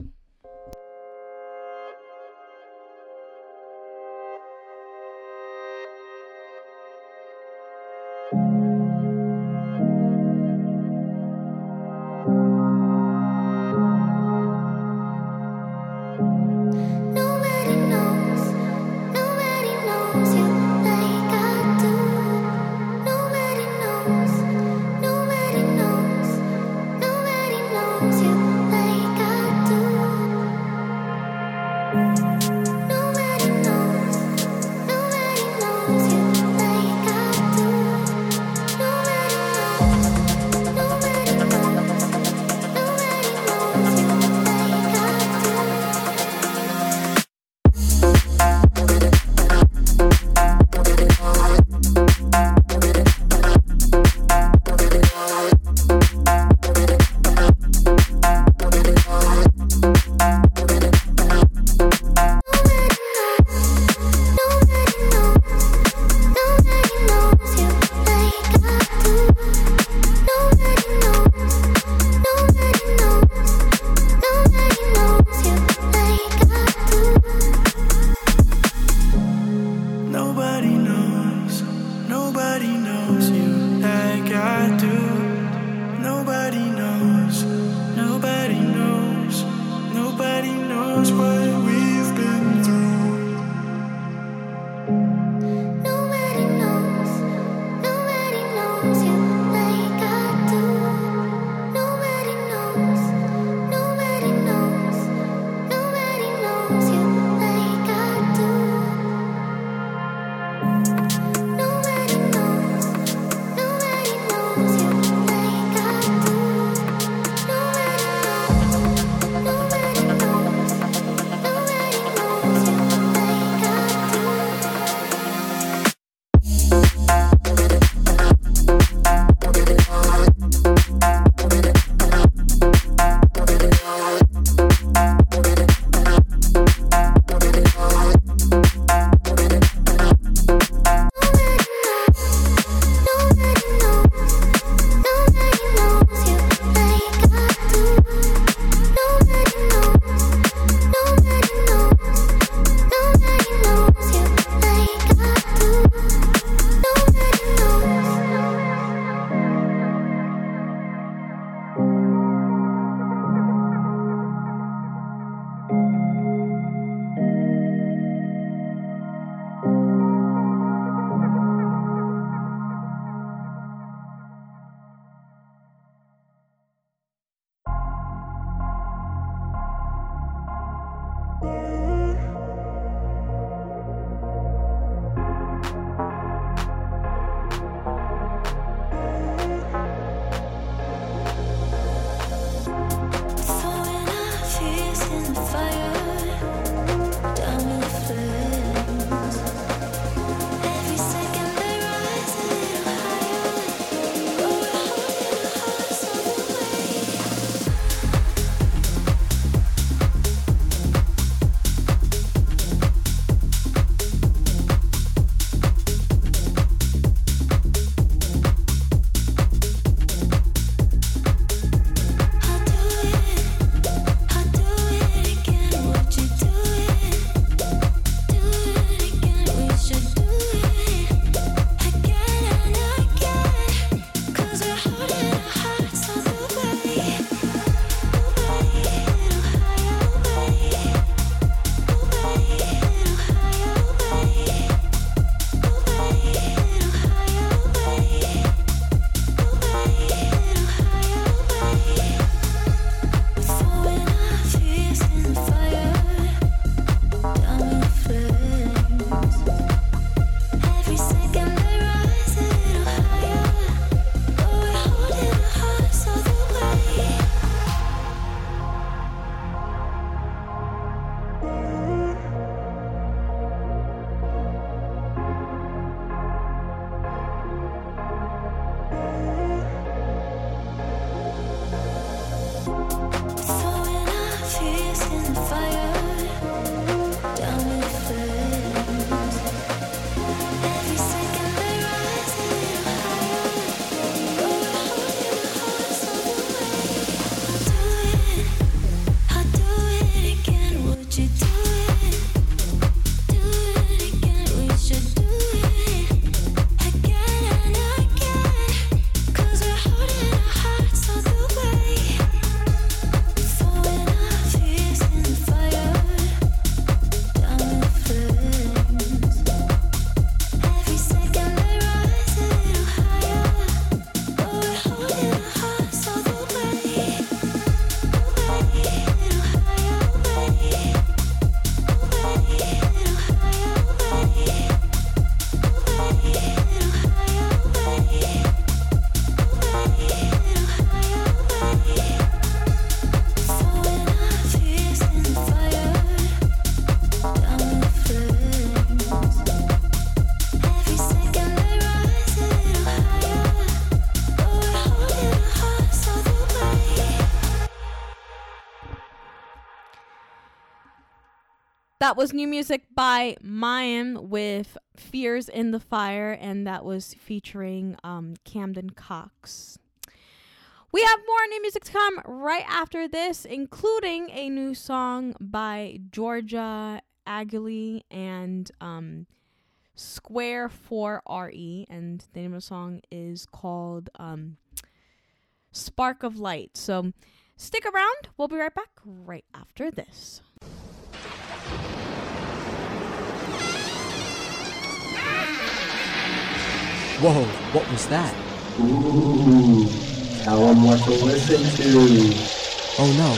That was new music by Mayim with Fears in the Fire, and that was featuring um, Camden Cox. We have more new music to come right after this, including a new song by Giorgia Angiuli and um, Square 4RE. And the name of the song is called um, Spark of Light. So stick around. We'll be right back right after this. Whoa, what was that? Ooh, tell them what to listen to. Oh no,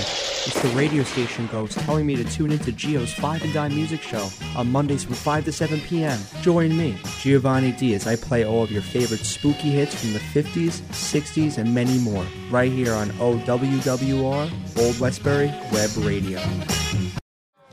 it's the radio station ghost telling me to tune into Geo's 5 and Dime Music Show on Mondays from 5 to 7 p.m. Join me, Giovanni D, as I play all of your favorite spooky hits from the 50s, 60s, and many more, right here on OWWR, Old Westbury Web Radio.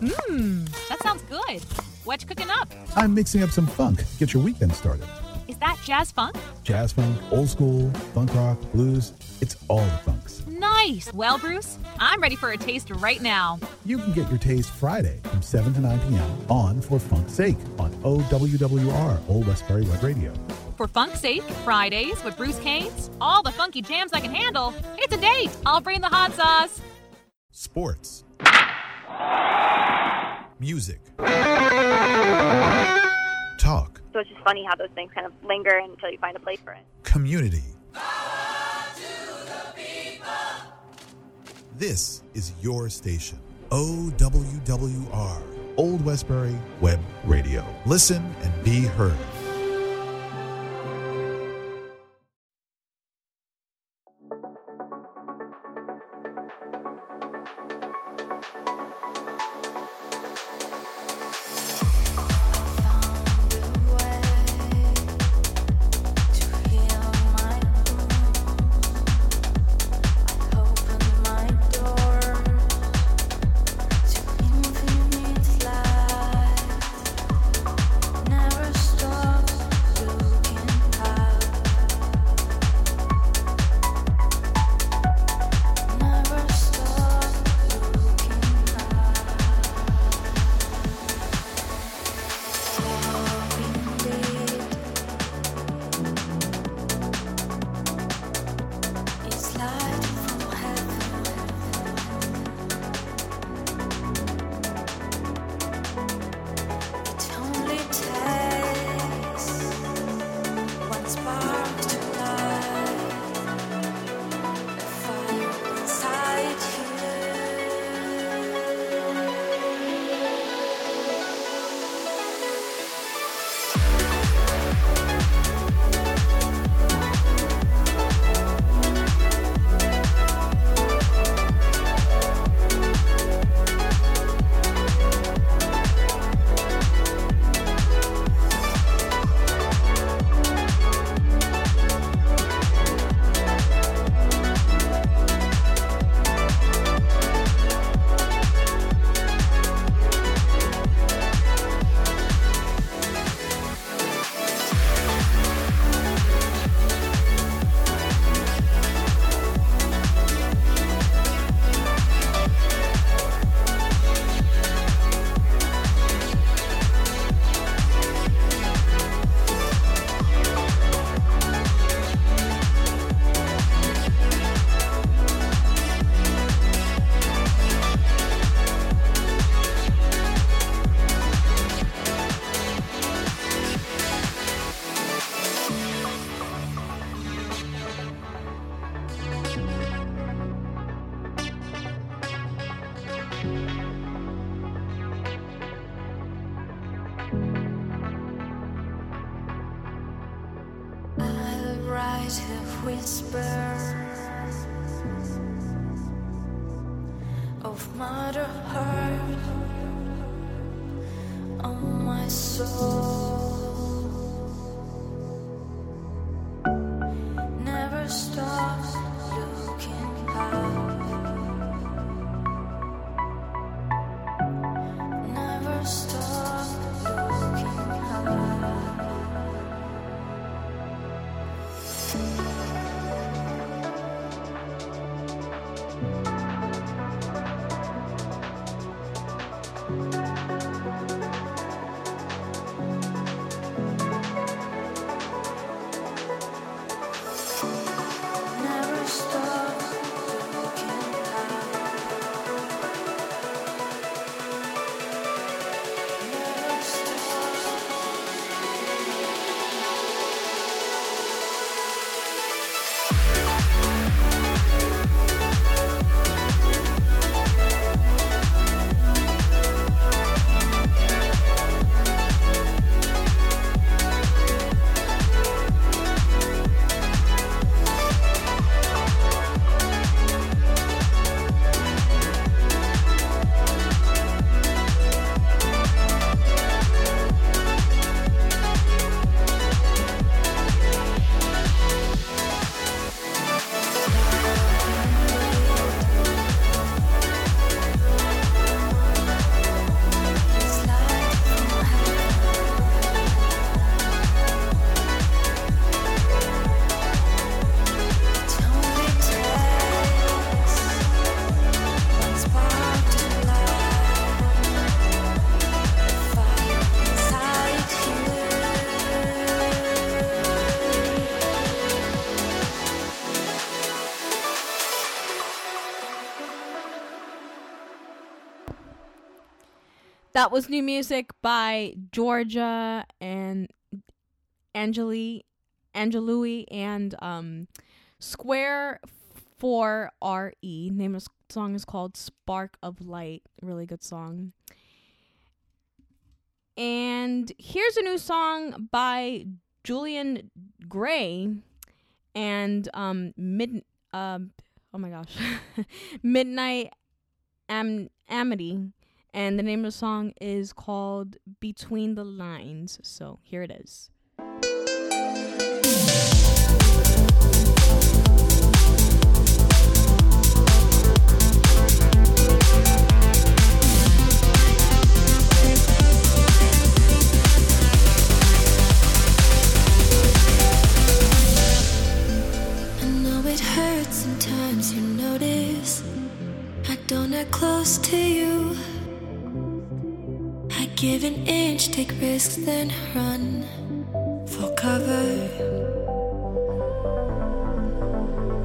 Mmm, that sounds good. What you cooking up? I'm mixing up some funk. Get your weekend started. Is that jazz funk? Jazz funk, old school, funk rock, blues. It's all the funks. Nice. Well, Bruce, I'm ready for a taste right now. You can get your taste Friday from 7 to 9 p.m. on For Funk's Sake on OWWR, Old Westbury Web Radio. For Funk's Sake, Fridays with Bruce Haynes, all the funky jams I can handle. It's a date. I'll bring the hot sauce. Sports. Music. Talk. So it's just funny how those things kind of linger until you find a place for it. Community. This is your station. OWWR, Old Westbury Web Radio. Listen and be heard. That was new music by Georgia and Angeli, Angelui and um, Square 4RE. Name of song is called Spark of Light. Really good song. And here's a new song by Julian Gray and um mid um oh my gosh. Midnight Am- Amity and the name of the song is called Between the Lines. So here it is. Sometimes, you notice. I don't act close to you. Give an inch, take risks, then run for cover.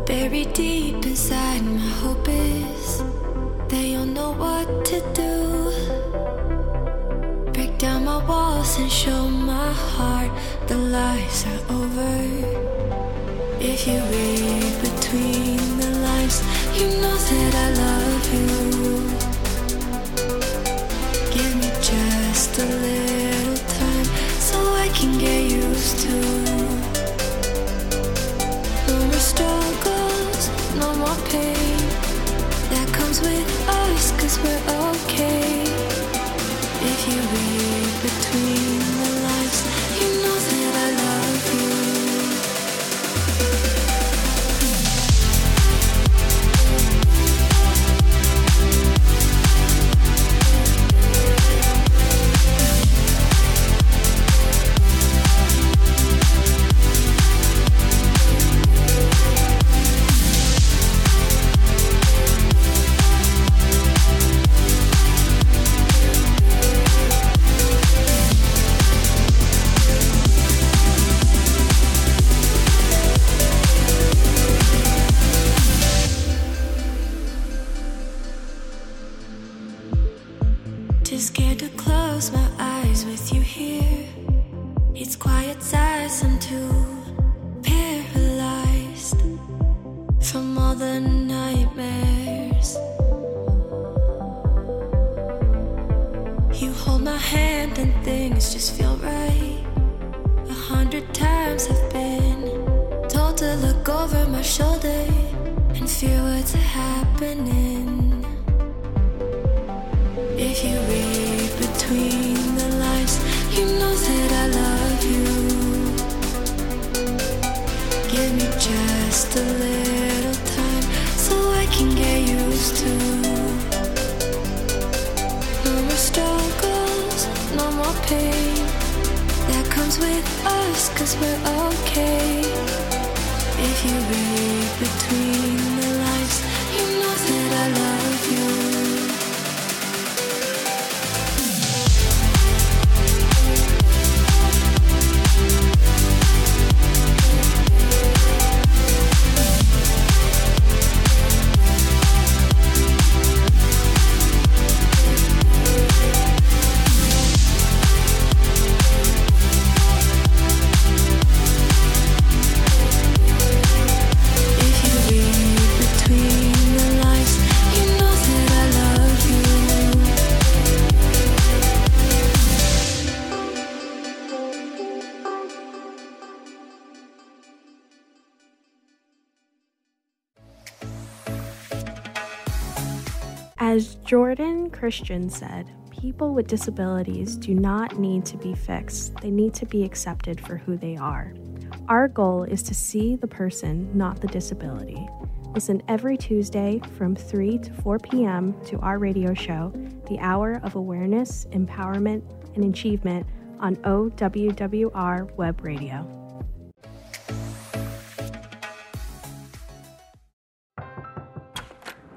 Buried deep inside, my hope is they all know what to do. Break down my walls and show my heart the lies are over. If you read between the lines, you know that I love you. Just a little time so I can get used to. No more struggles, no more pain. That comes with us, cause we're okay. Give me just a little time so I can get used to. No more struggles, no more pain. That comes with us, cause we're okay. If you read between the lines, you know that I love Christian said, people with disabilities do not need to be fixed, they need to be accepted for who they are. Our goal is to see the person, not the disability. Listen every Tuesday from 3 to 4 p.m. to our radio show, The Hour of Awareness, Empowerment, and Achievement on OWWR Web Radio.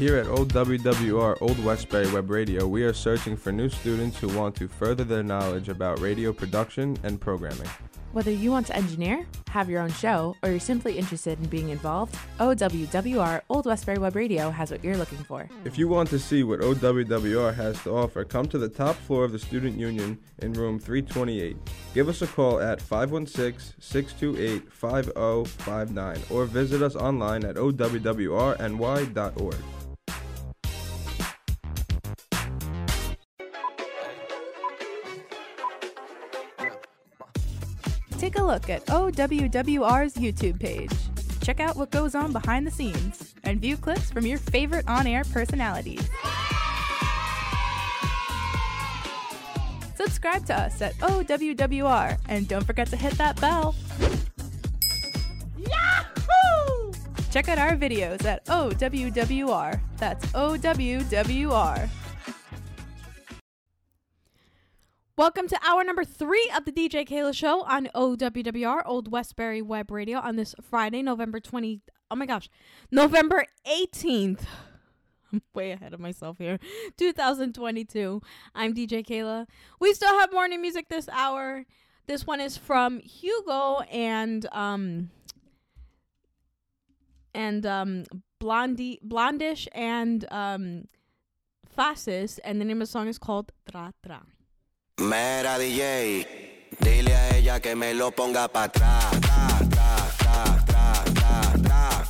Here at OWWR Old Westbury Web Radio, we are searching for new students who want to further their knowledge about radio production and programming. Whether you want to engineer, have your own show, or you're simply interested in being involved, OWWR Old Westbury Web Radio has what you're looking for. If you want to see what OWWR has to offer, come to the top floor of the Student Union in room 328. Give us a call at 516 628 5059 or visit us online at owwrny.org. Take a look at OWWR's YouTube page. Check out what goes on behind the scenes and view clips from your favorite on air personalities. Subscribe to us at OWWR and don't forget to hit that bell. Yahoo! Check out our videos at OWWR. That's OWWR. Welcome to hour number three of the DJ Keila Show on OWWR, Old Westbury Web Radio, on this Friday, November 20. Oh my gosh, November 18th. I'm way ahead of myself here. 2022. I'm DJ Keila. We still have morning music this hour. This one is from Hugo and um and um Blondie Blondish and um Fasis and the name of the song is called Tra Tra. Mera DJ, dile a ella que me lo ponga pa' atrás. Tra, tra, tra,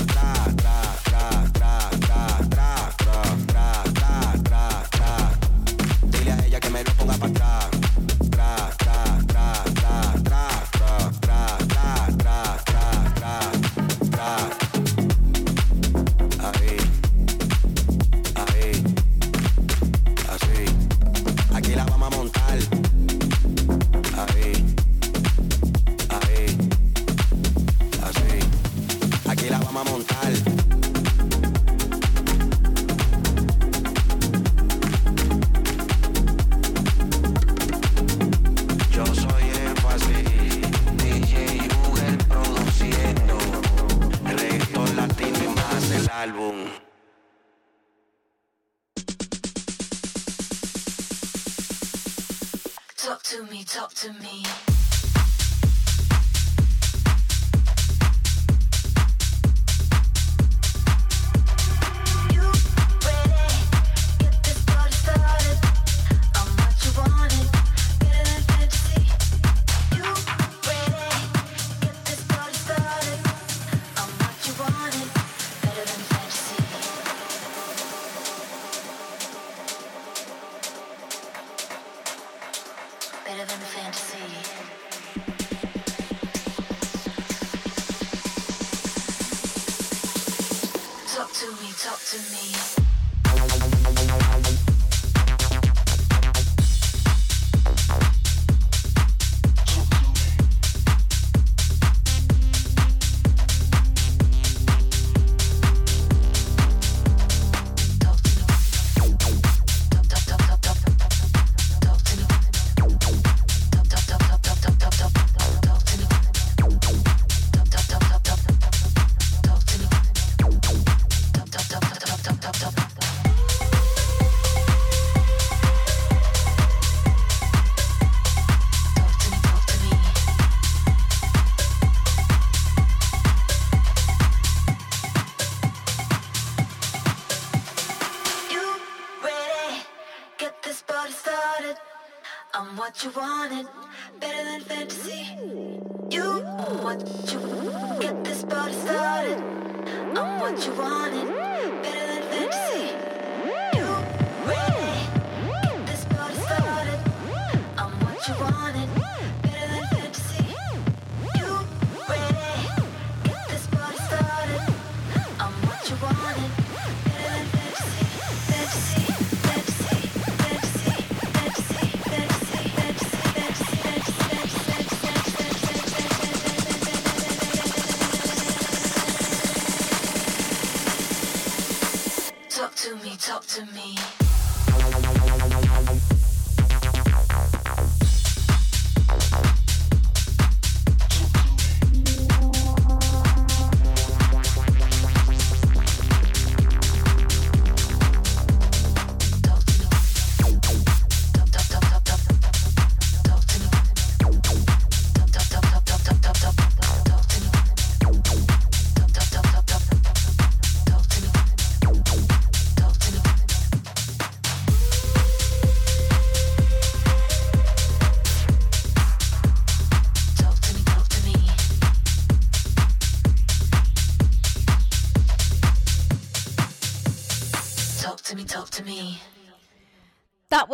talk to me.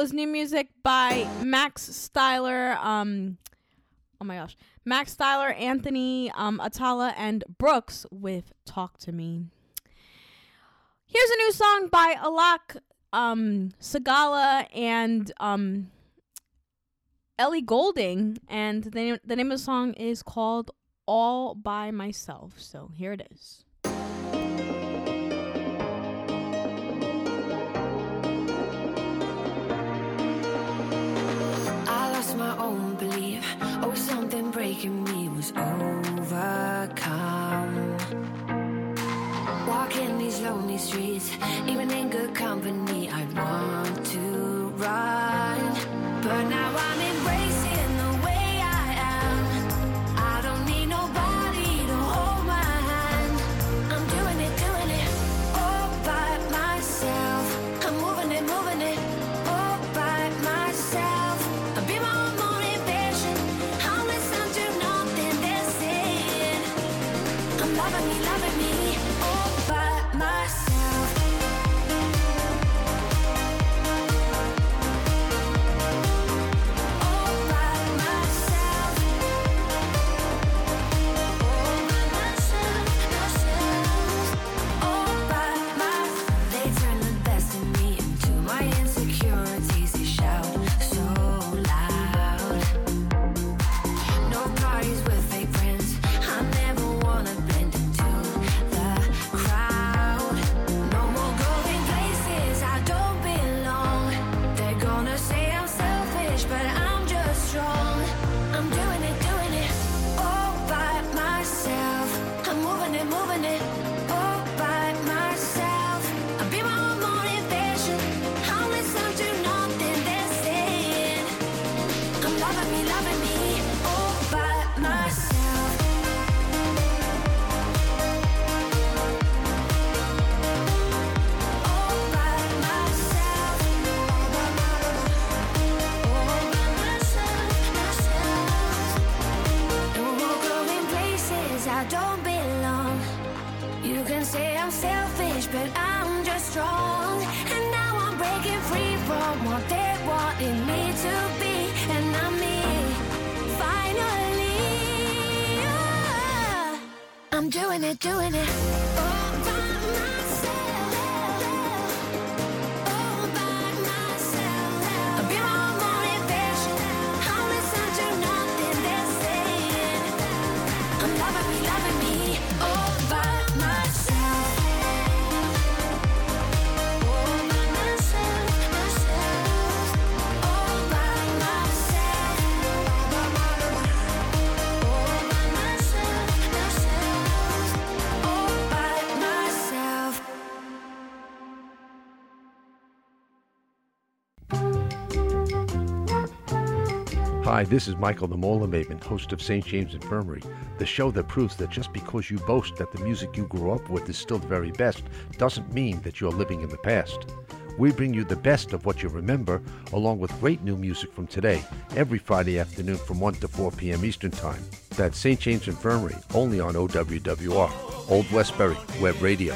was new music by Max Styler. Um, oh my gosh, Max Styler, Anthony um, Attalla, and Brooks with "Talk to Me." Here's a new song by Alok um, Sigala and um, Ellie Goulding, and the name, the name of the song is called "All by Myself." So here it is. lost my own belief. Oh, something breaking me was overcome. Walking these lonely streets, even in good company, I want to run. But now I'm I'm selfish, but I'm just strong. And now I'm breaking free from what they wanted me to be. And I'm me, finally. I'm doing it, doing it. All Hi, this is Michael the Mola Maven, host of St. James Infirmary, the show that proves that just because you boast that the music you grew up with is still the very best doesn't mean that you're living in the past. We bring you the best of what you remember, along with great new music from today, every Friday afternoon from 1 to 4 p.m. Eastern Time. That's St. James Infirmary, only on OWWR, Old Westbury Web Radio.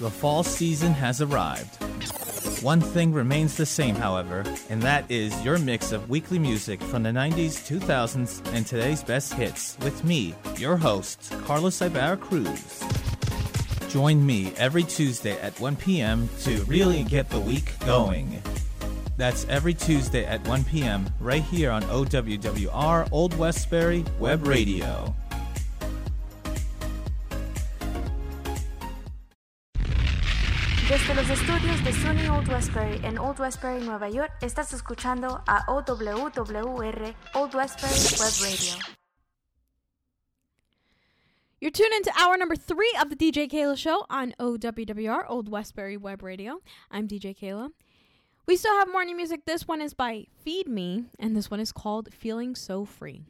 The fall season has arrived. One thing remains the same, however, and that is your mix of weekly music from the 90s, 2000s, and today's best hits with me, your host, Carlos Ibarra Cruz. Join me every Tuesday at 1 p.m. to really get the week going. That's every Tuesday at 1 p.m. right here on OWWR Old Westbury Web Radio. Desde los estudios de SUNY Old Westbury en Old Westbury, Nueva York, estás escuchando a OWWR Old Westbury Web Radio. You're tuned into hour number three of the DJ Keila Show on OWWR, Old Westbury Web Radio. I'm DJ Keila. We still have morning music. This one is by Feed Me, and this one is called Feeling So Free.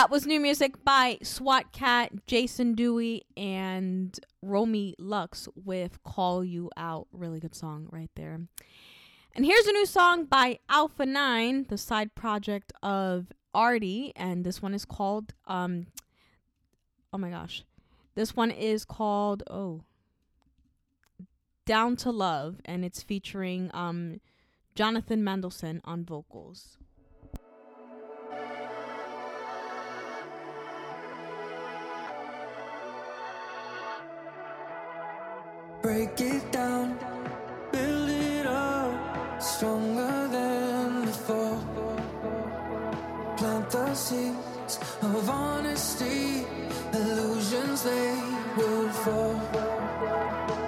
that was new music by SWAT Cat, Jason Dewey, and Romy Lux with Call You Out. Really good song right there. And here's a new song by Alpha 9, the side project of ARTY. And this one is called, um, oh my gosh. This one is called, oh, Down to Love. And it's featuring um, Jonathan Mendelson on vocals. break it down, build it up, stronger than before. Plant the seeds of honesty, illusions they will fall.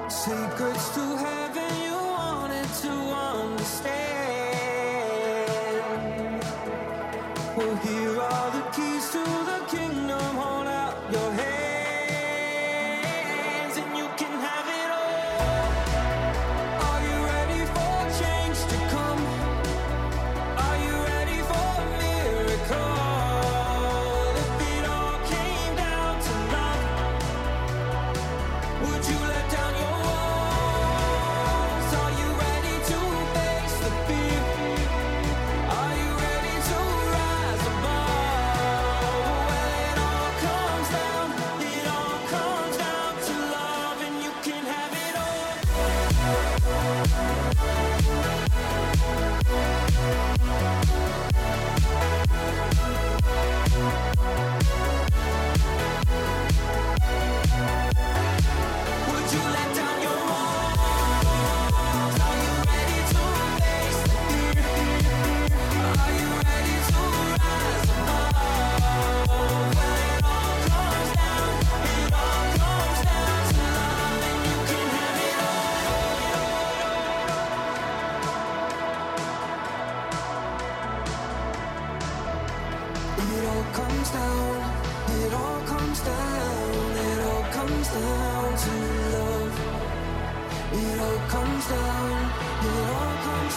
Secrets to heaven you wanted to understand. Well, here are the keys to.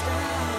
stars.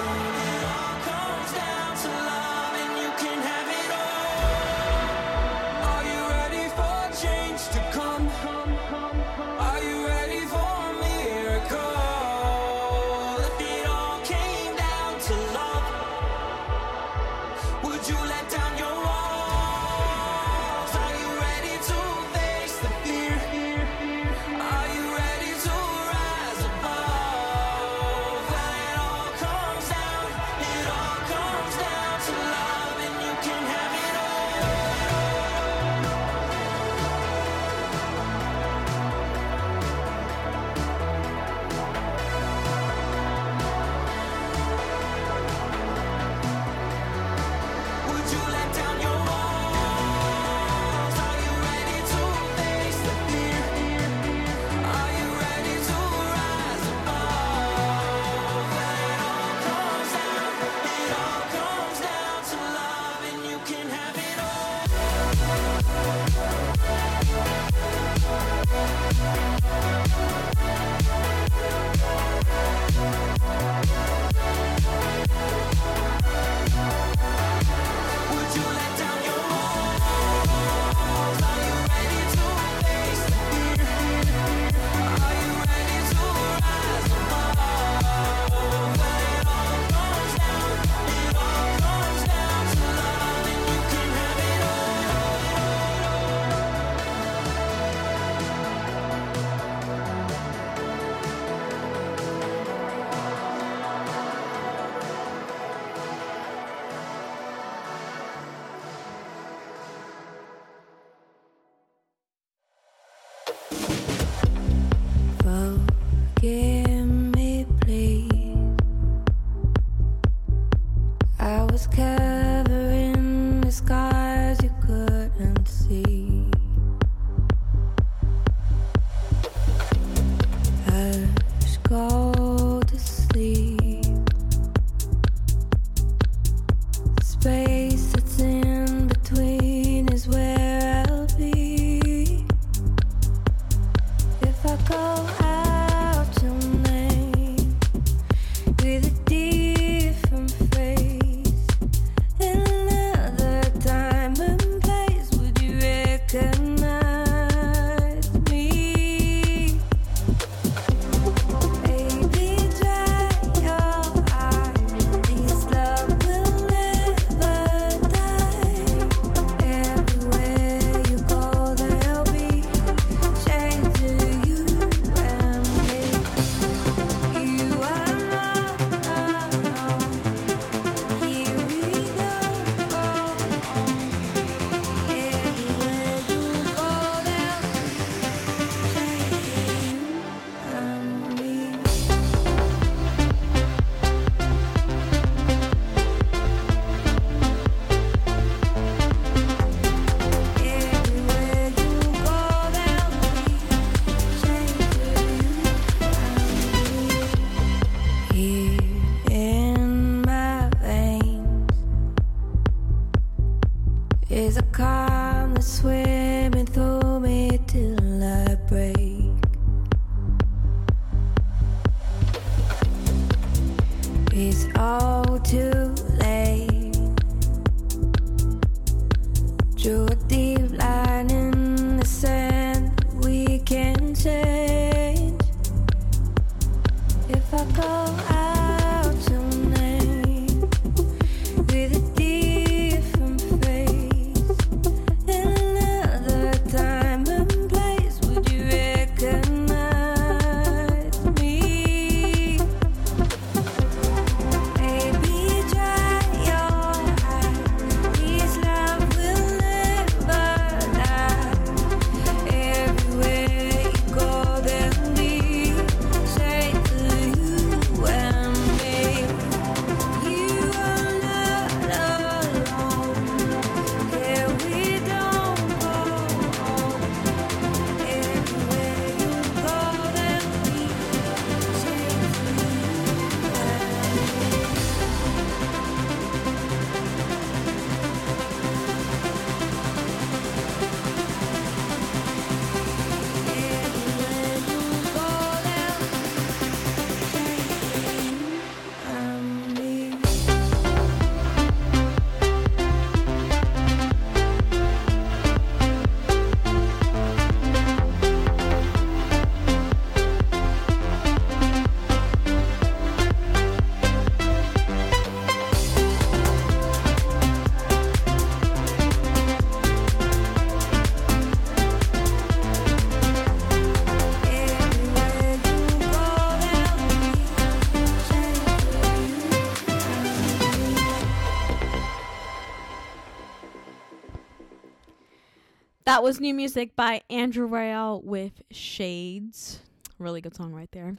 That was new music by Andrew Rayel with Shades. Really good song right there.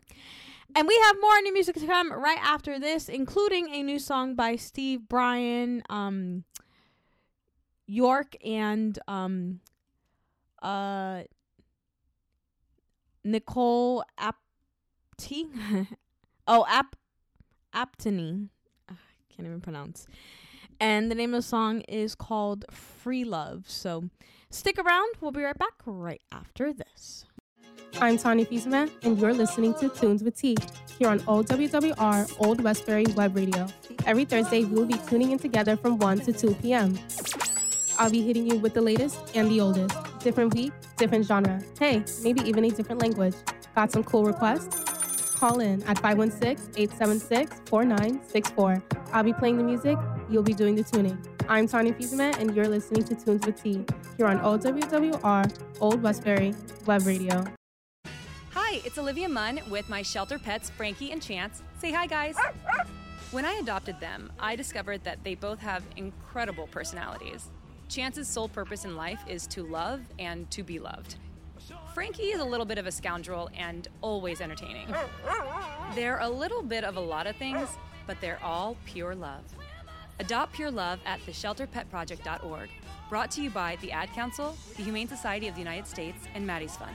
And we have more new music to come right after this, including a new song by Steve Brian, um, York, and um, uh, Nicole Apty. oh, Ap Aptony. Ugh, Can't even pronounce. And the name of the song is called Free Love. So stick around. We'll be right back right after this. I'm Tanya Fiesman, and you're listening to Tunes with T here on OWWR Old Westbury Web Radio. Every Thursday, we will be tuning in together from 1 to 2 p.m. I'll be hitting you with the latest and the oldest. Different week, different genre. Hey, maybe even a different language. Got some cool requests? Call in at 516 876 4964. I'll be playing the music, you'll be doing the tuning. I'm Tanya Fiesman, and you're listening to Tunes with T here on OWWR Old Westbury Web Radio. Hi, it's Olivia Munn with my shelter pets, Frankie and Chance. Say hi, guys. When I adopted them, I discovered that they both have incredible personalities. Chance's sole purpose in life is to love and to be loved. Frankie is a little bit of a scoundrel and always entertaining. They're a little bit of a lot of things, but they're all pure love. Adopt Pure Love at theshelterpetproject.org. Brought to you by the Ad Council, the Humane Society of the United States, and Maddie's Fund.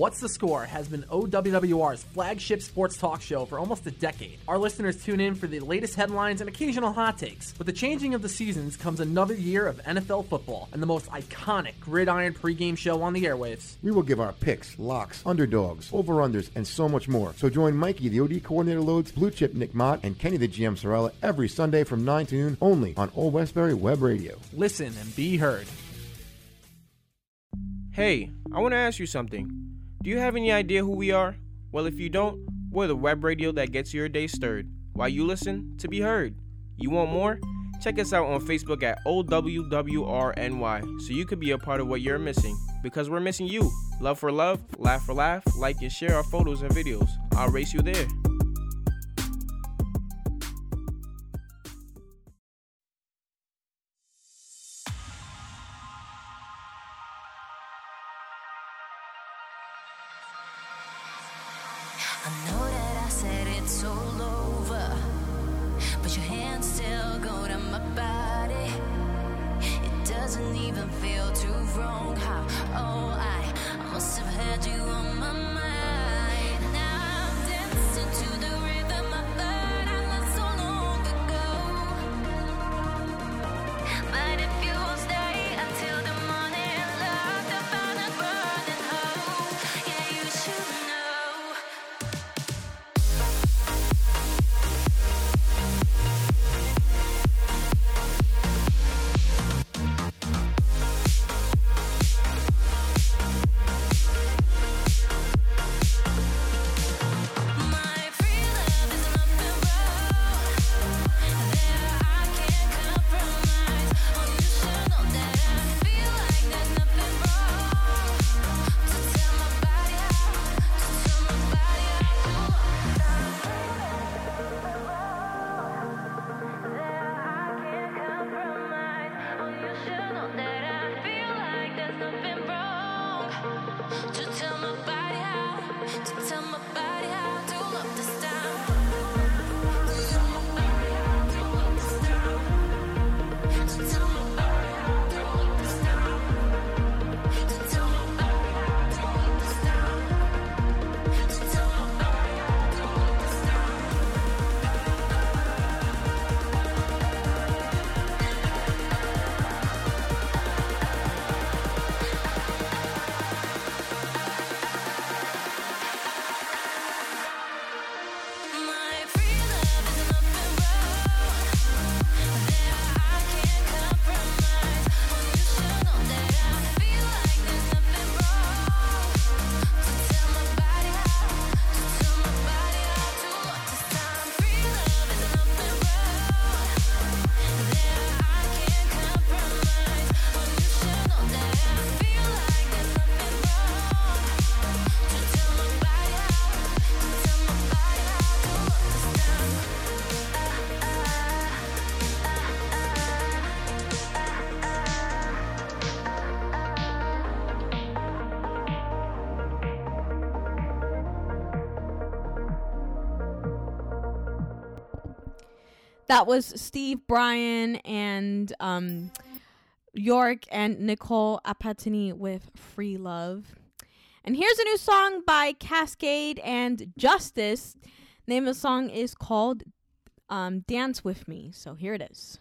What's the Score has been OWWR's flagship sports talk show for almost a decade. Our listeners tune in for the latest headlines and occasional hot takes. With the changing of the seasons comes another year of NFL football and the most iconic gridiron pregame show on the airwaves. We will give our picks, locks, underdogs, over-unders, and so much more. So join Mikey, the OD coordinator loads, Blue Chip Nick Mott, and Kenny the GM Sorella every Sunday from 9 to noon only on Old Westbury Web Radio. Listen and be heard. Hey, I want to ask you something. Do you have any idea who we are? Well, if you don't, we're the web radio that gets your day stirred. While you listen to be heard. You want more? Check us out on Facebook at OWWRNY so you could be a part of what you're missing. Because we're missing you. Love for love, laugh for laugh, like and share our photos and videos. I'll race you there. That was Steve Brian and um, York and Nicole Apatini with Free Love. And here's a new song by Cascade and Justice. Name of the song is called um, Dance With Me. So here it is.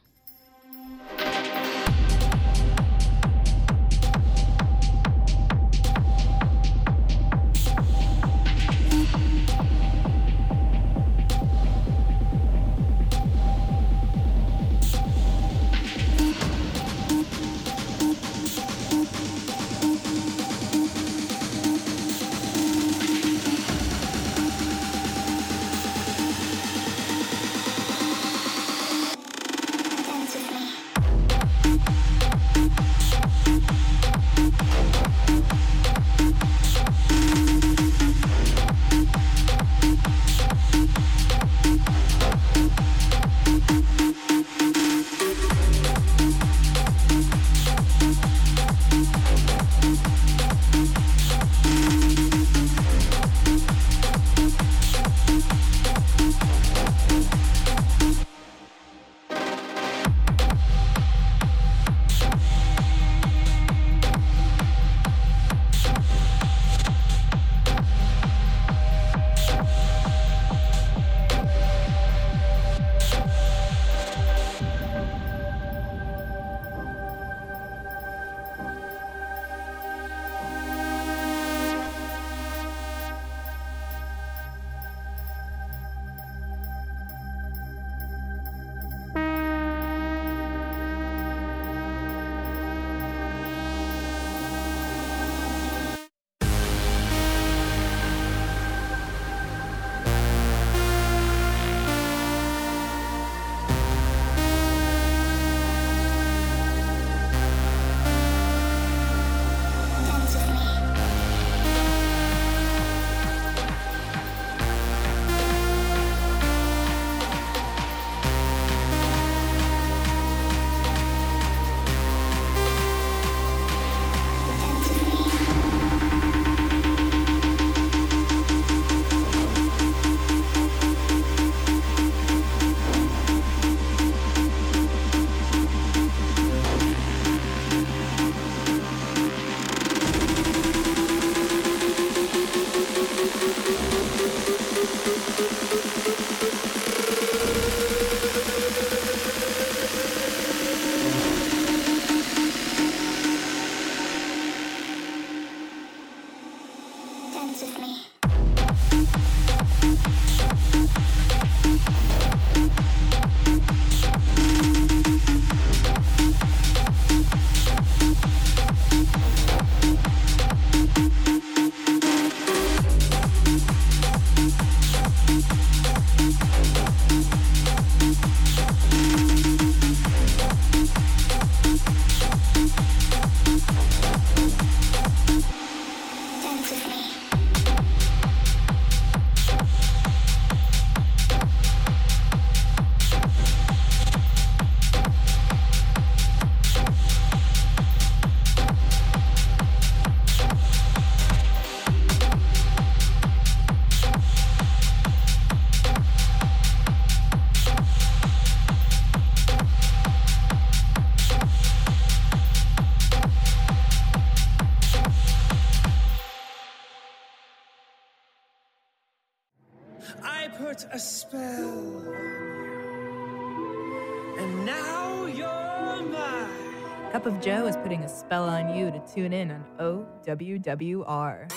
Joe is putting a spell on you to tune in on OWWR.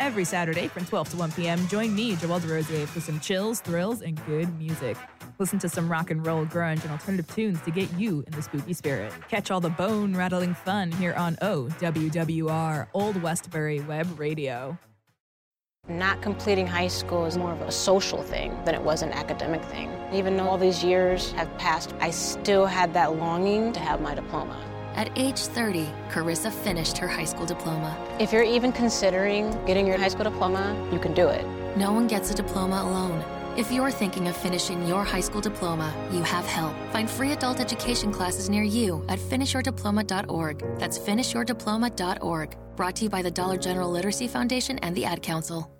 Every Saturday from 12 to 1 p.m., join me, Joel DeRosier, for some chills, thrills, and good music. Listen to some rock and roll, grunge, and alternative tunes to get you in the spooky spirit. Catch all the bone rattling fun here on OWWR, Old Westbury Web Radio. Not completing high school is more of a social thing than it was an academic thing. Even though all these years have passed, I still had that longing to have my diploma. At age 30, Carissa finished her high school diploma. If you're even considering getting your high school diploma, you can do it. No one gets a diploma alone. If you're thinking of finishing your high school diploma, you have help. Find free adult education classes near you at finishyourdiploma.org. That's finishyourdiploma.org. Brought to you by the Dollar General Literacy Foundation and the Ad Council.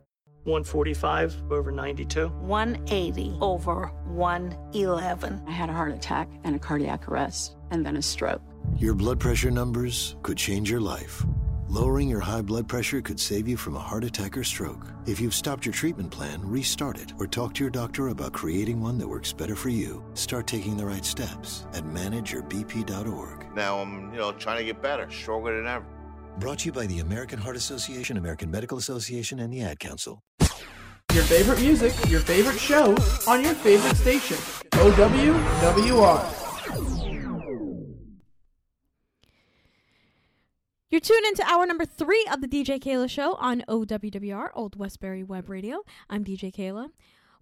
145 over 92. 180 over 111. I had a heart attack and a cardiac arrest, and then a stroke. Your blood pressure numbers could change your life. Lowering your high blood pressure could save you from a heart attack or stroke. If you've stopped your treatment plan, restart it or talk to your doctor about creating one that works better for you. Start taking the right steps at manageyourbp.org. Now I'm, you know, trying to get better, stronger than ever. Brought to you by the American Heart Association, American Medical Association, and the Ad Council. Your favorite music, your favorite show, on your favorite station. OWWR. You're tuned into hour number three of the DJ Keila Show on OWWR, Old Westbury Web Radio. I'm DJ Keila.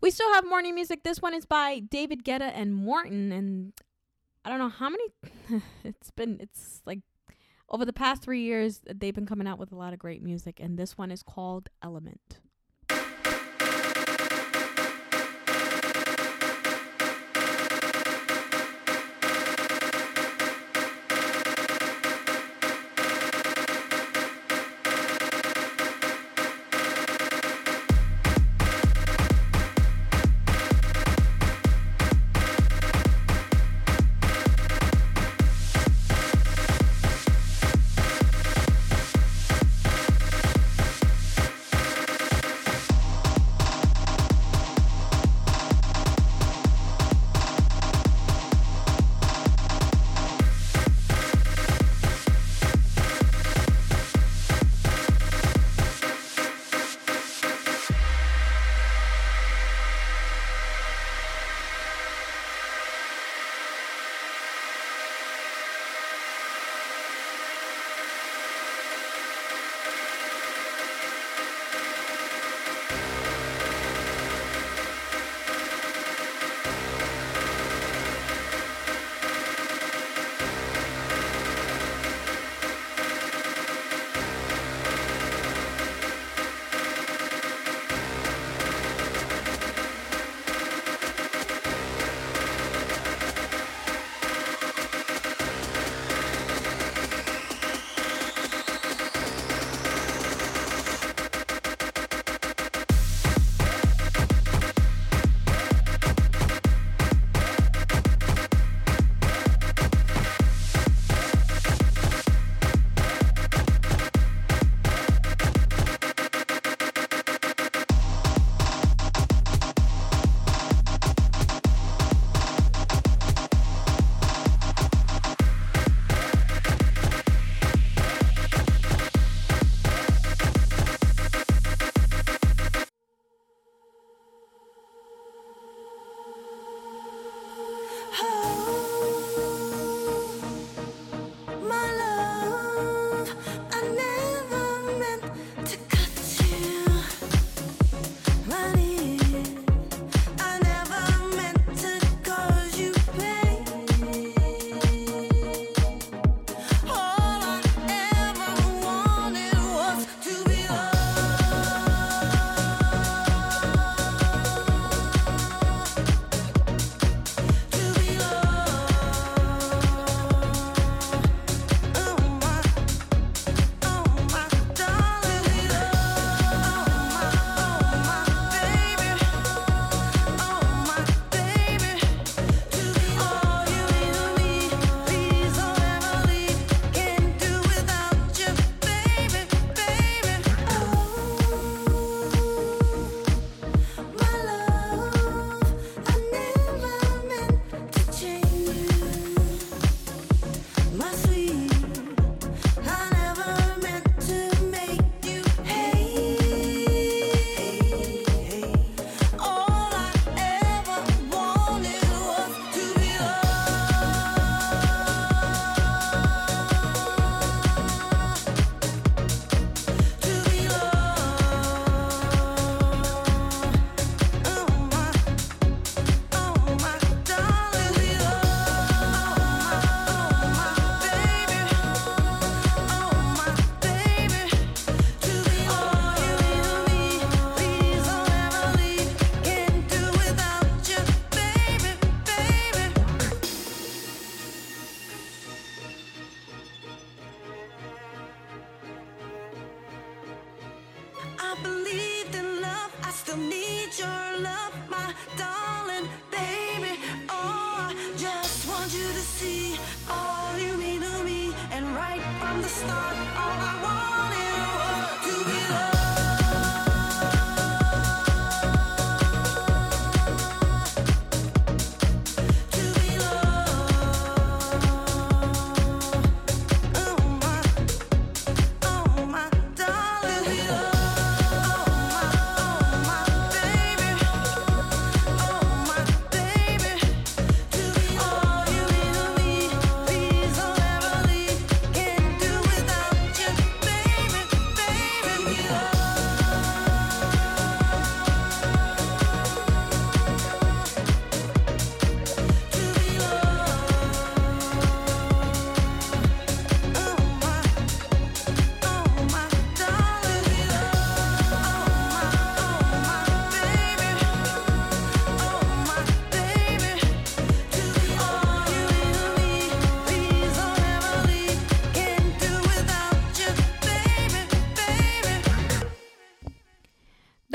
We still have morning music. This one is by David Guetta and MORTEN, and I don't know how many. it's been. It's like over the past three years, they've been coming out with a lot of great music, and this one is called Element.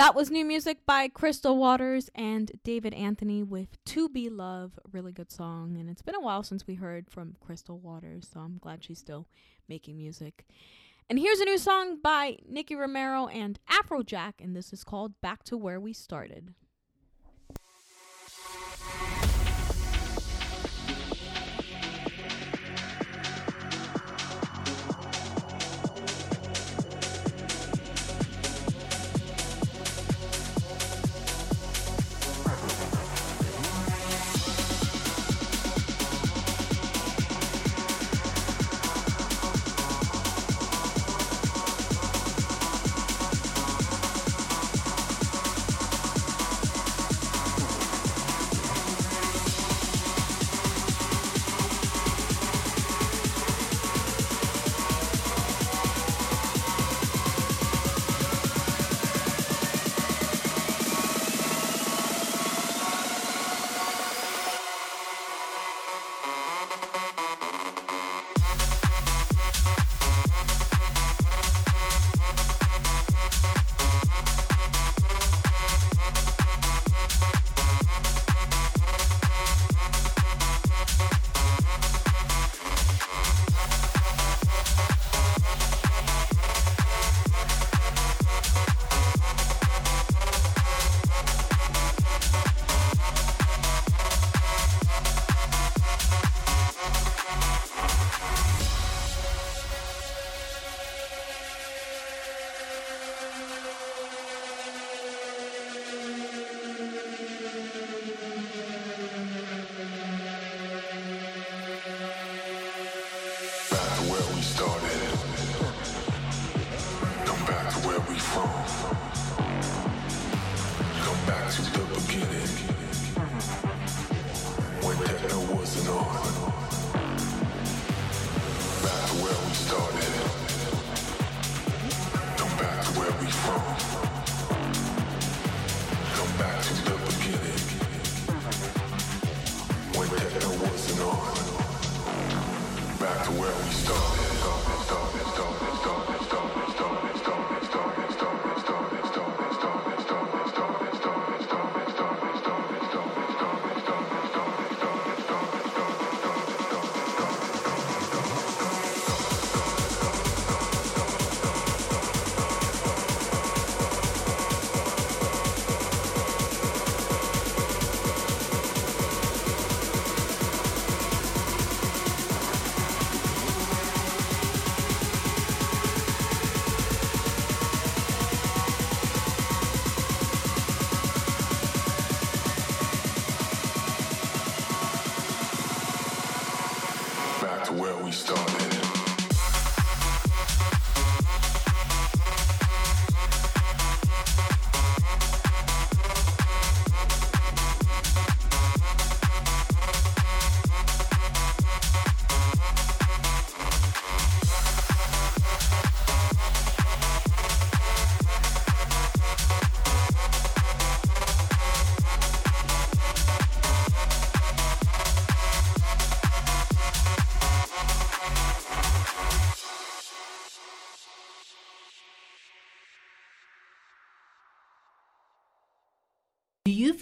That was new music by Crystal Waters and David Anthony with To Be Love. Really good song. And it's been a while since we heard from Crystal Waters, so I'm glad she's still making music. And here's a new song by Nicky Romero and Afrojack, and this is called Back to Where We Started.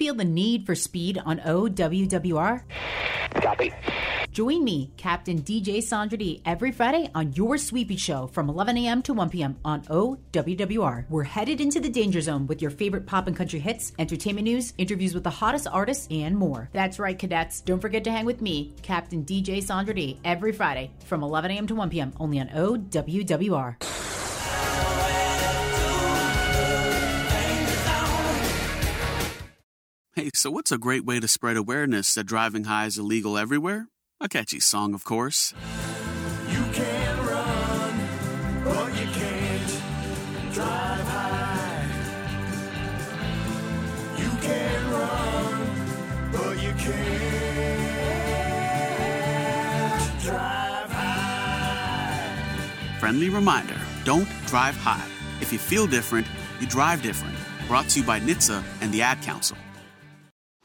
feel the need for speed on OWWR? Copy. Join me, Captain DJ Sandra every Friday on your Sweepy Show from 11 a.m. to 1 p.m. on OWWR. We're headed into the danger zone with your favorite pop and country hits, entertainment news, interviews with the hottest artists, and more. That's right, cadets. Don't forget to hang with me, Captain DJ Sandra every Friday from 11 a.m. to 1 p.m. only on OWWR. So what's a great way to spread awareness that driving high is illegal everywhere? A catchy song, of course. You can run, but you can't drive high. You can run, but you can't drive high. Friendly reminder don't drive high. If you feel different, you drive different. Brought to you by NHTSA and the Ad Council.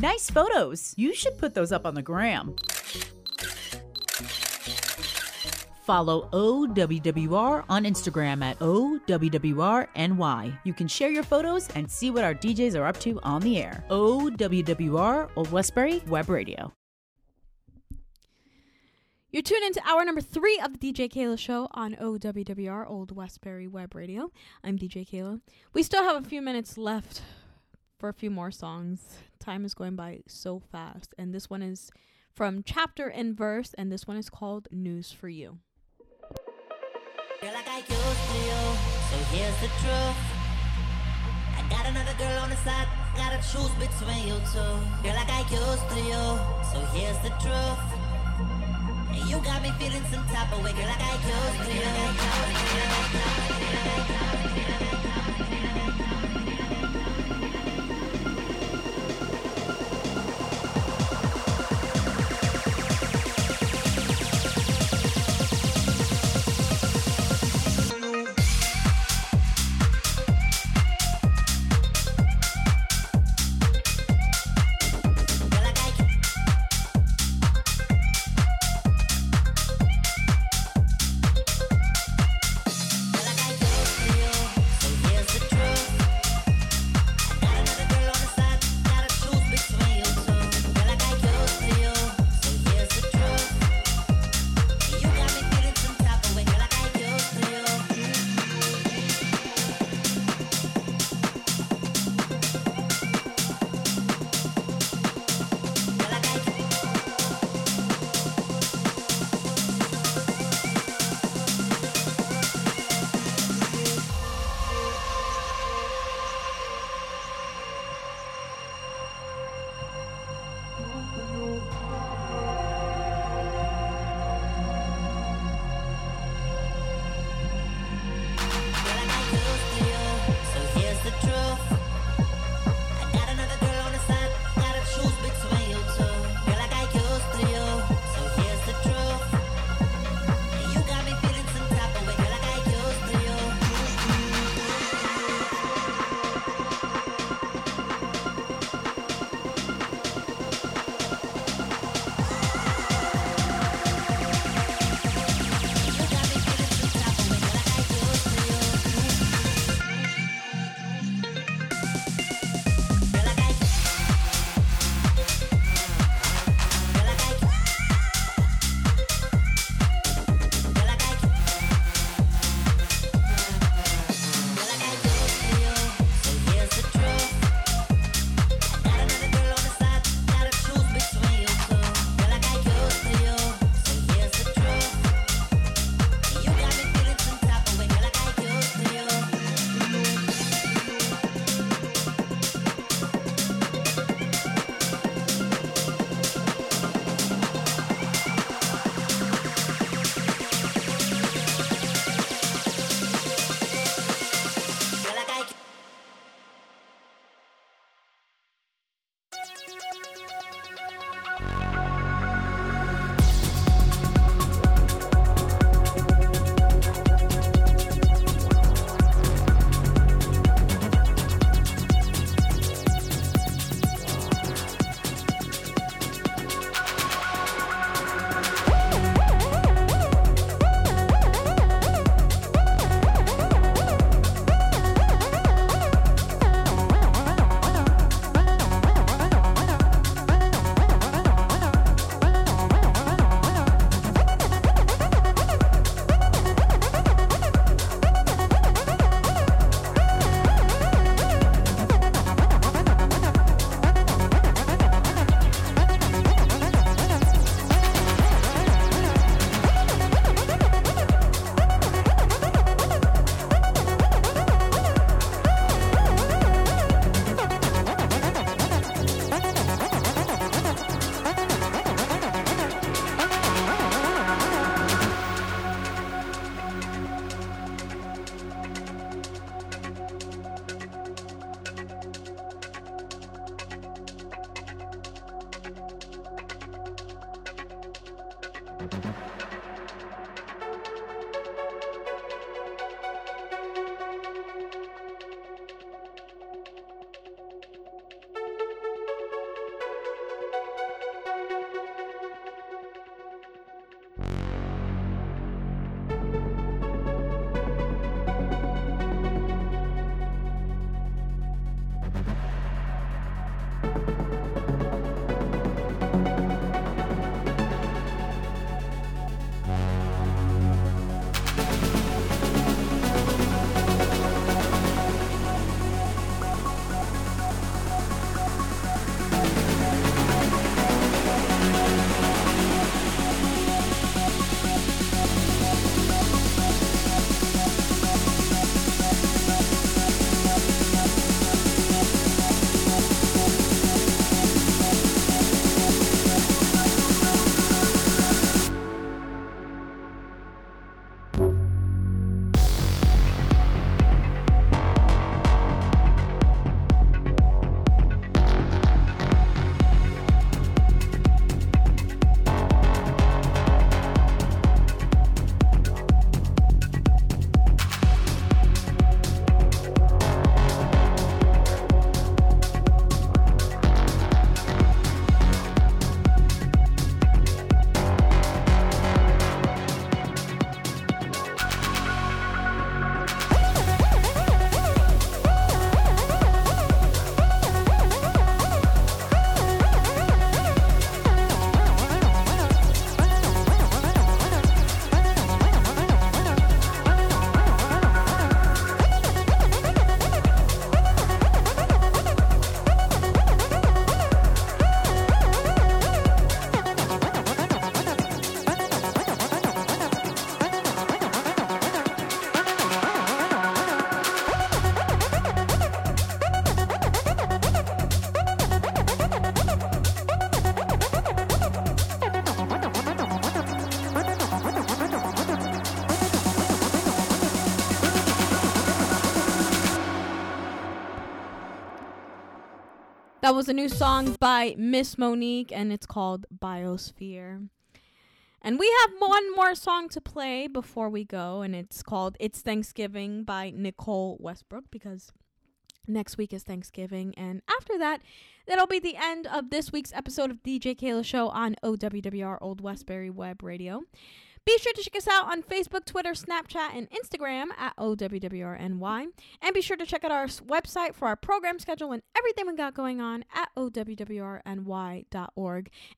Nice photos. You should put those up on the gram. Follow OWWR on Instagram at OWWRNY. You can share your photos and see what our DJs are up to on the air. OWWR Old Westbury Web Radio. You're tuned into hour number three of the DJ Keila Show on OWWR Old Westbury Web Radio. I'm DJ Keila. We still have a few minutes left for a few more songs. Time is going by so fast. And this one is from Chapter and Verse, and this one is called News for You. Girl, like I used to you, so here's the truth. I got another girl on the side, gotta choose between you two. Girl, like I used to you, so here's the truth. And you got me feeling some type of way, girl, like I used to you. That was a new song by Miss Monique, and it's called Biosphere. And we have one more song to play before we go, and it's called It's Thanksgiving by Nicole Westbrook because next week is Thanksgiving. And after that, that'll be the end of this week's episode of DJ Keila Show on OWWR Old Westbury Web Radio. Be sure to check us out on Facebook, Twitter, Snapchat, and Instagram at OWWRNY. And be sure to check out our website for our program schedule and everything we got going on at OWWRNY.org.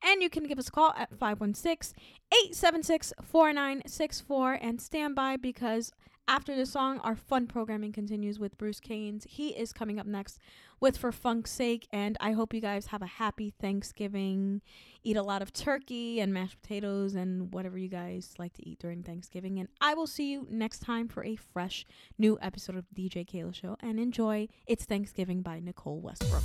And you can give us a call at 516 876 4964 and stand by because after the song, our fun programming continues with Bruce Caines. He is coming up next with For Funk's Sake, and I hope you guys have a happy Thanksgiving. Eat a lot of turkey and mashed potatoes and whatever you guys like to eat during Thanksgiving. And I will see you next time for a fresh new episode of DJ Keila Show. And enjoy It's Thanksgiving by Nicole Westbrook.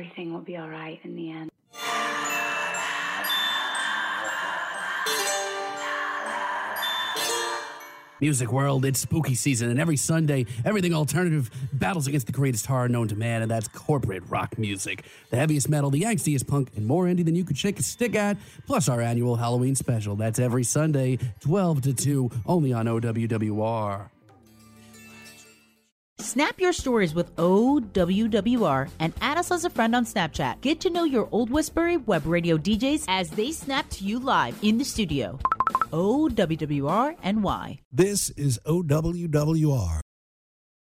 Everything will be all right in the end. Music world, it's spooky season, and every Sunday, everything alternative battles against the greatest horror known to man, and that's corporate rock music. The heaviest metal, the angstiest punk, and more indie than you could shake a stick at, plus our annual Halloween special. That's every Sunday, 12 to 2, only on OWWR. Snap your stories with OWWR and add us as a friend on Snapchat. Get to know your Old Westbury Web Radio DJs as they snap to you live in the studio. OWWR NY. This is OWWR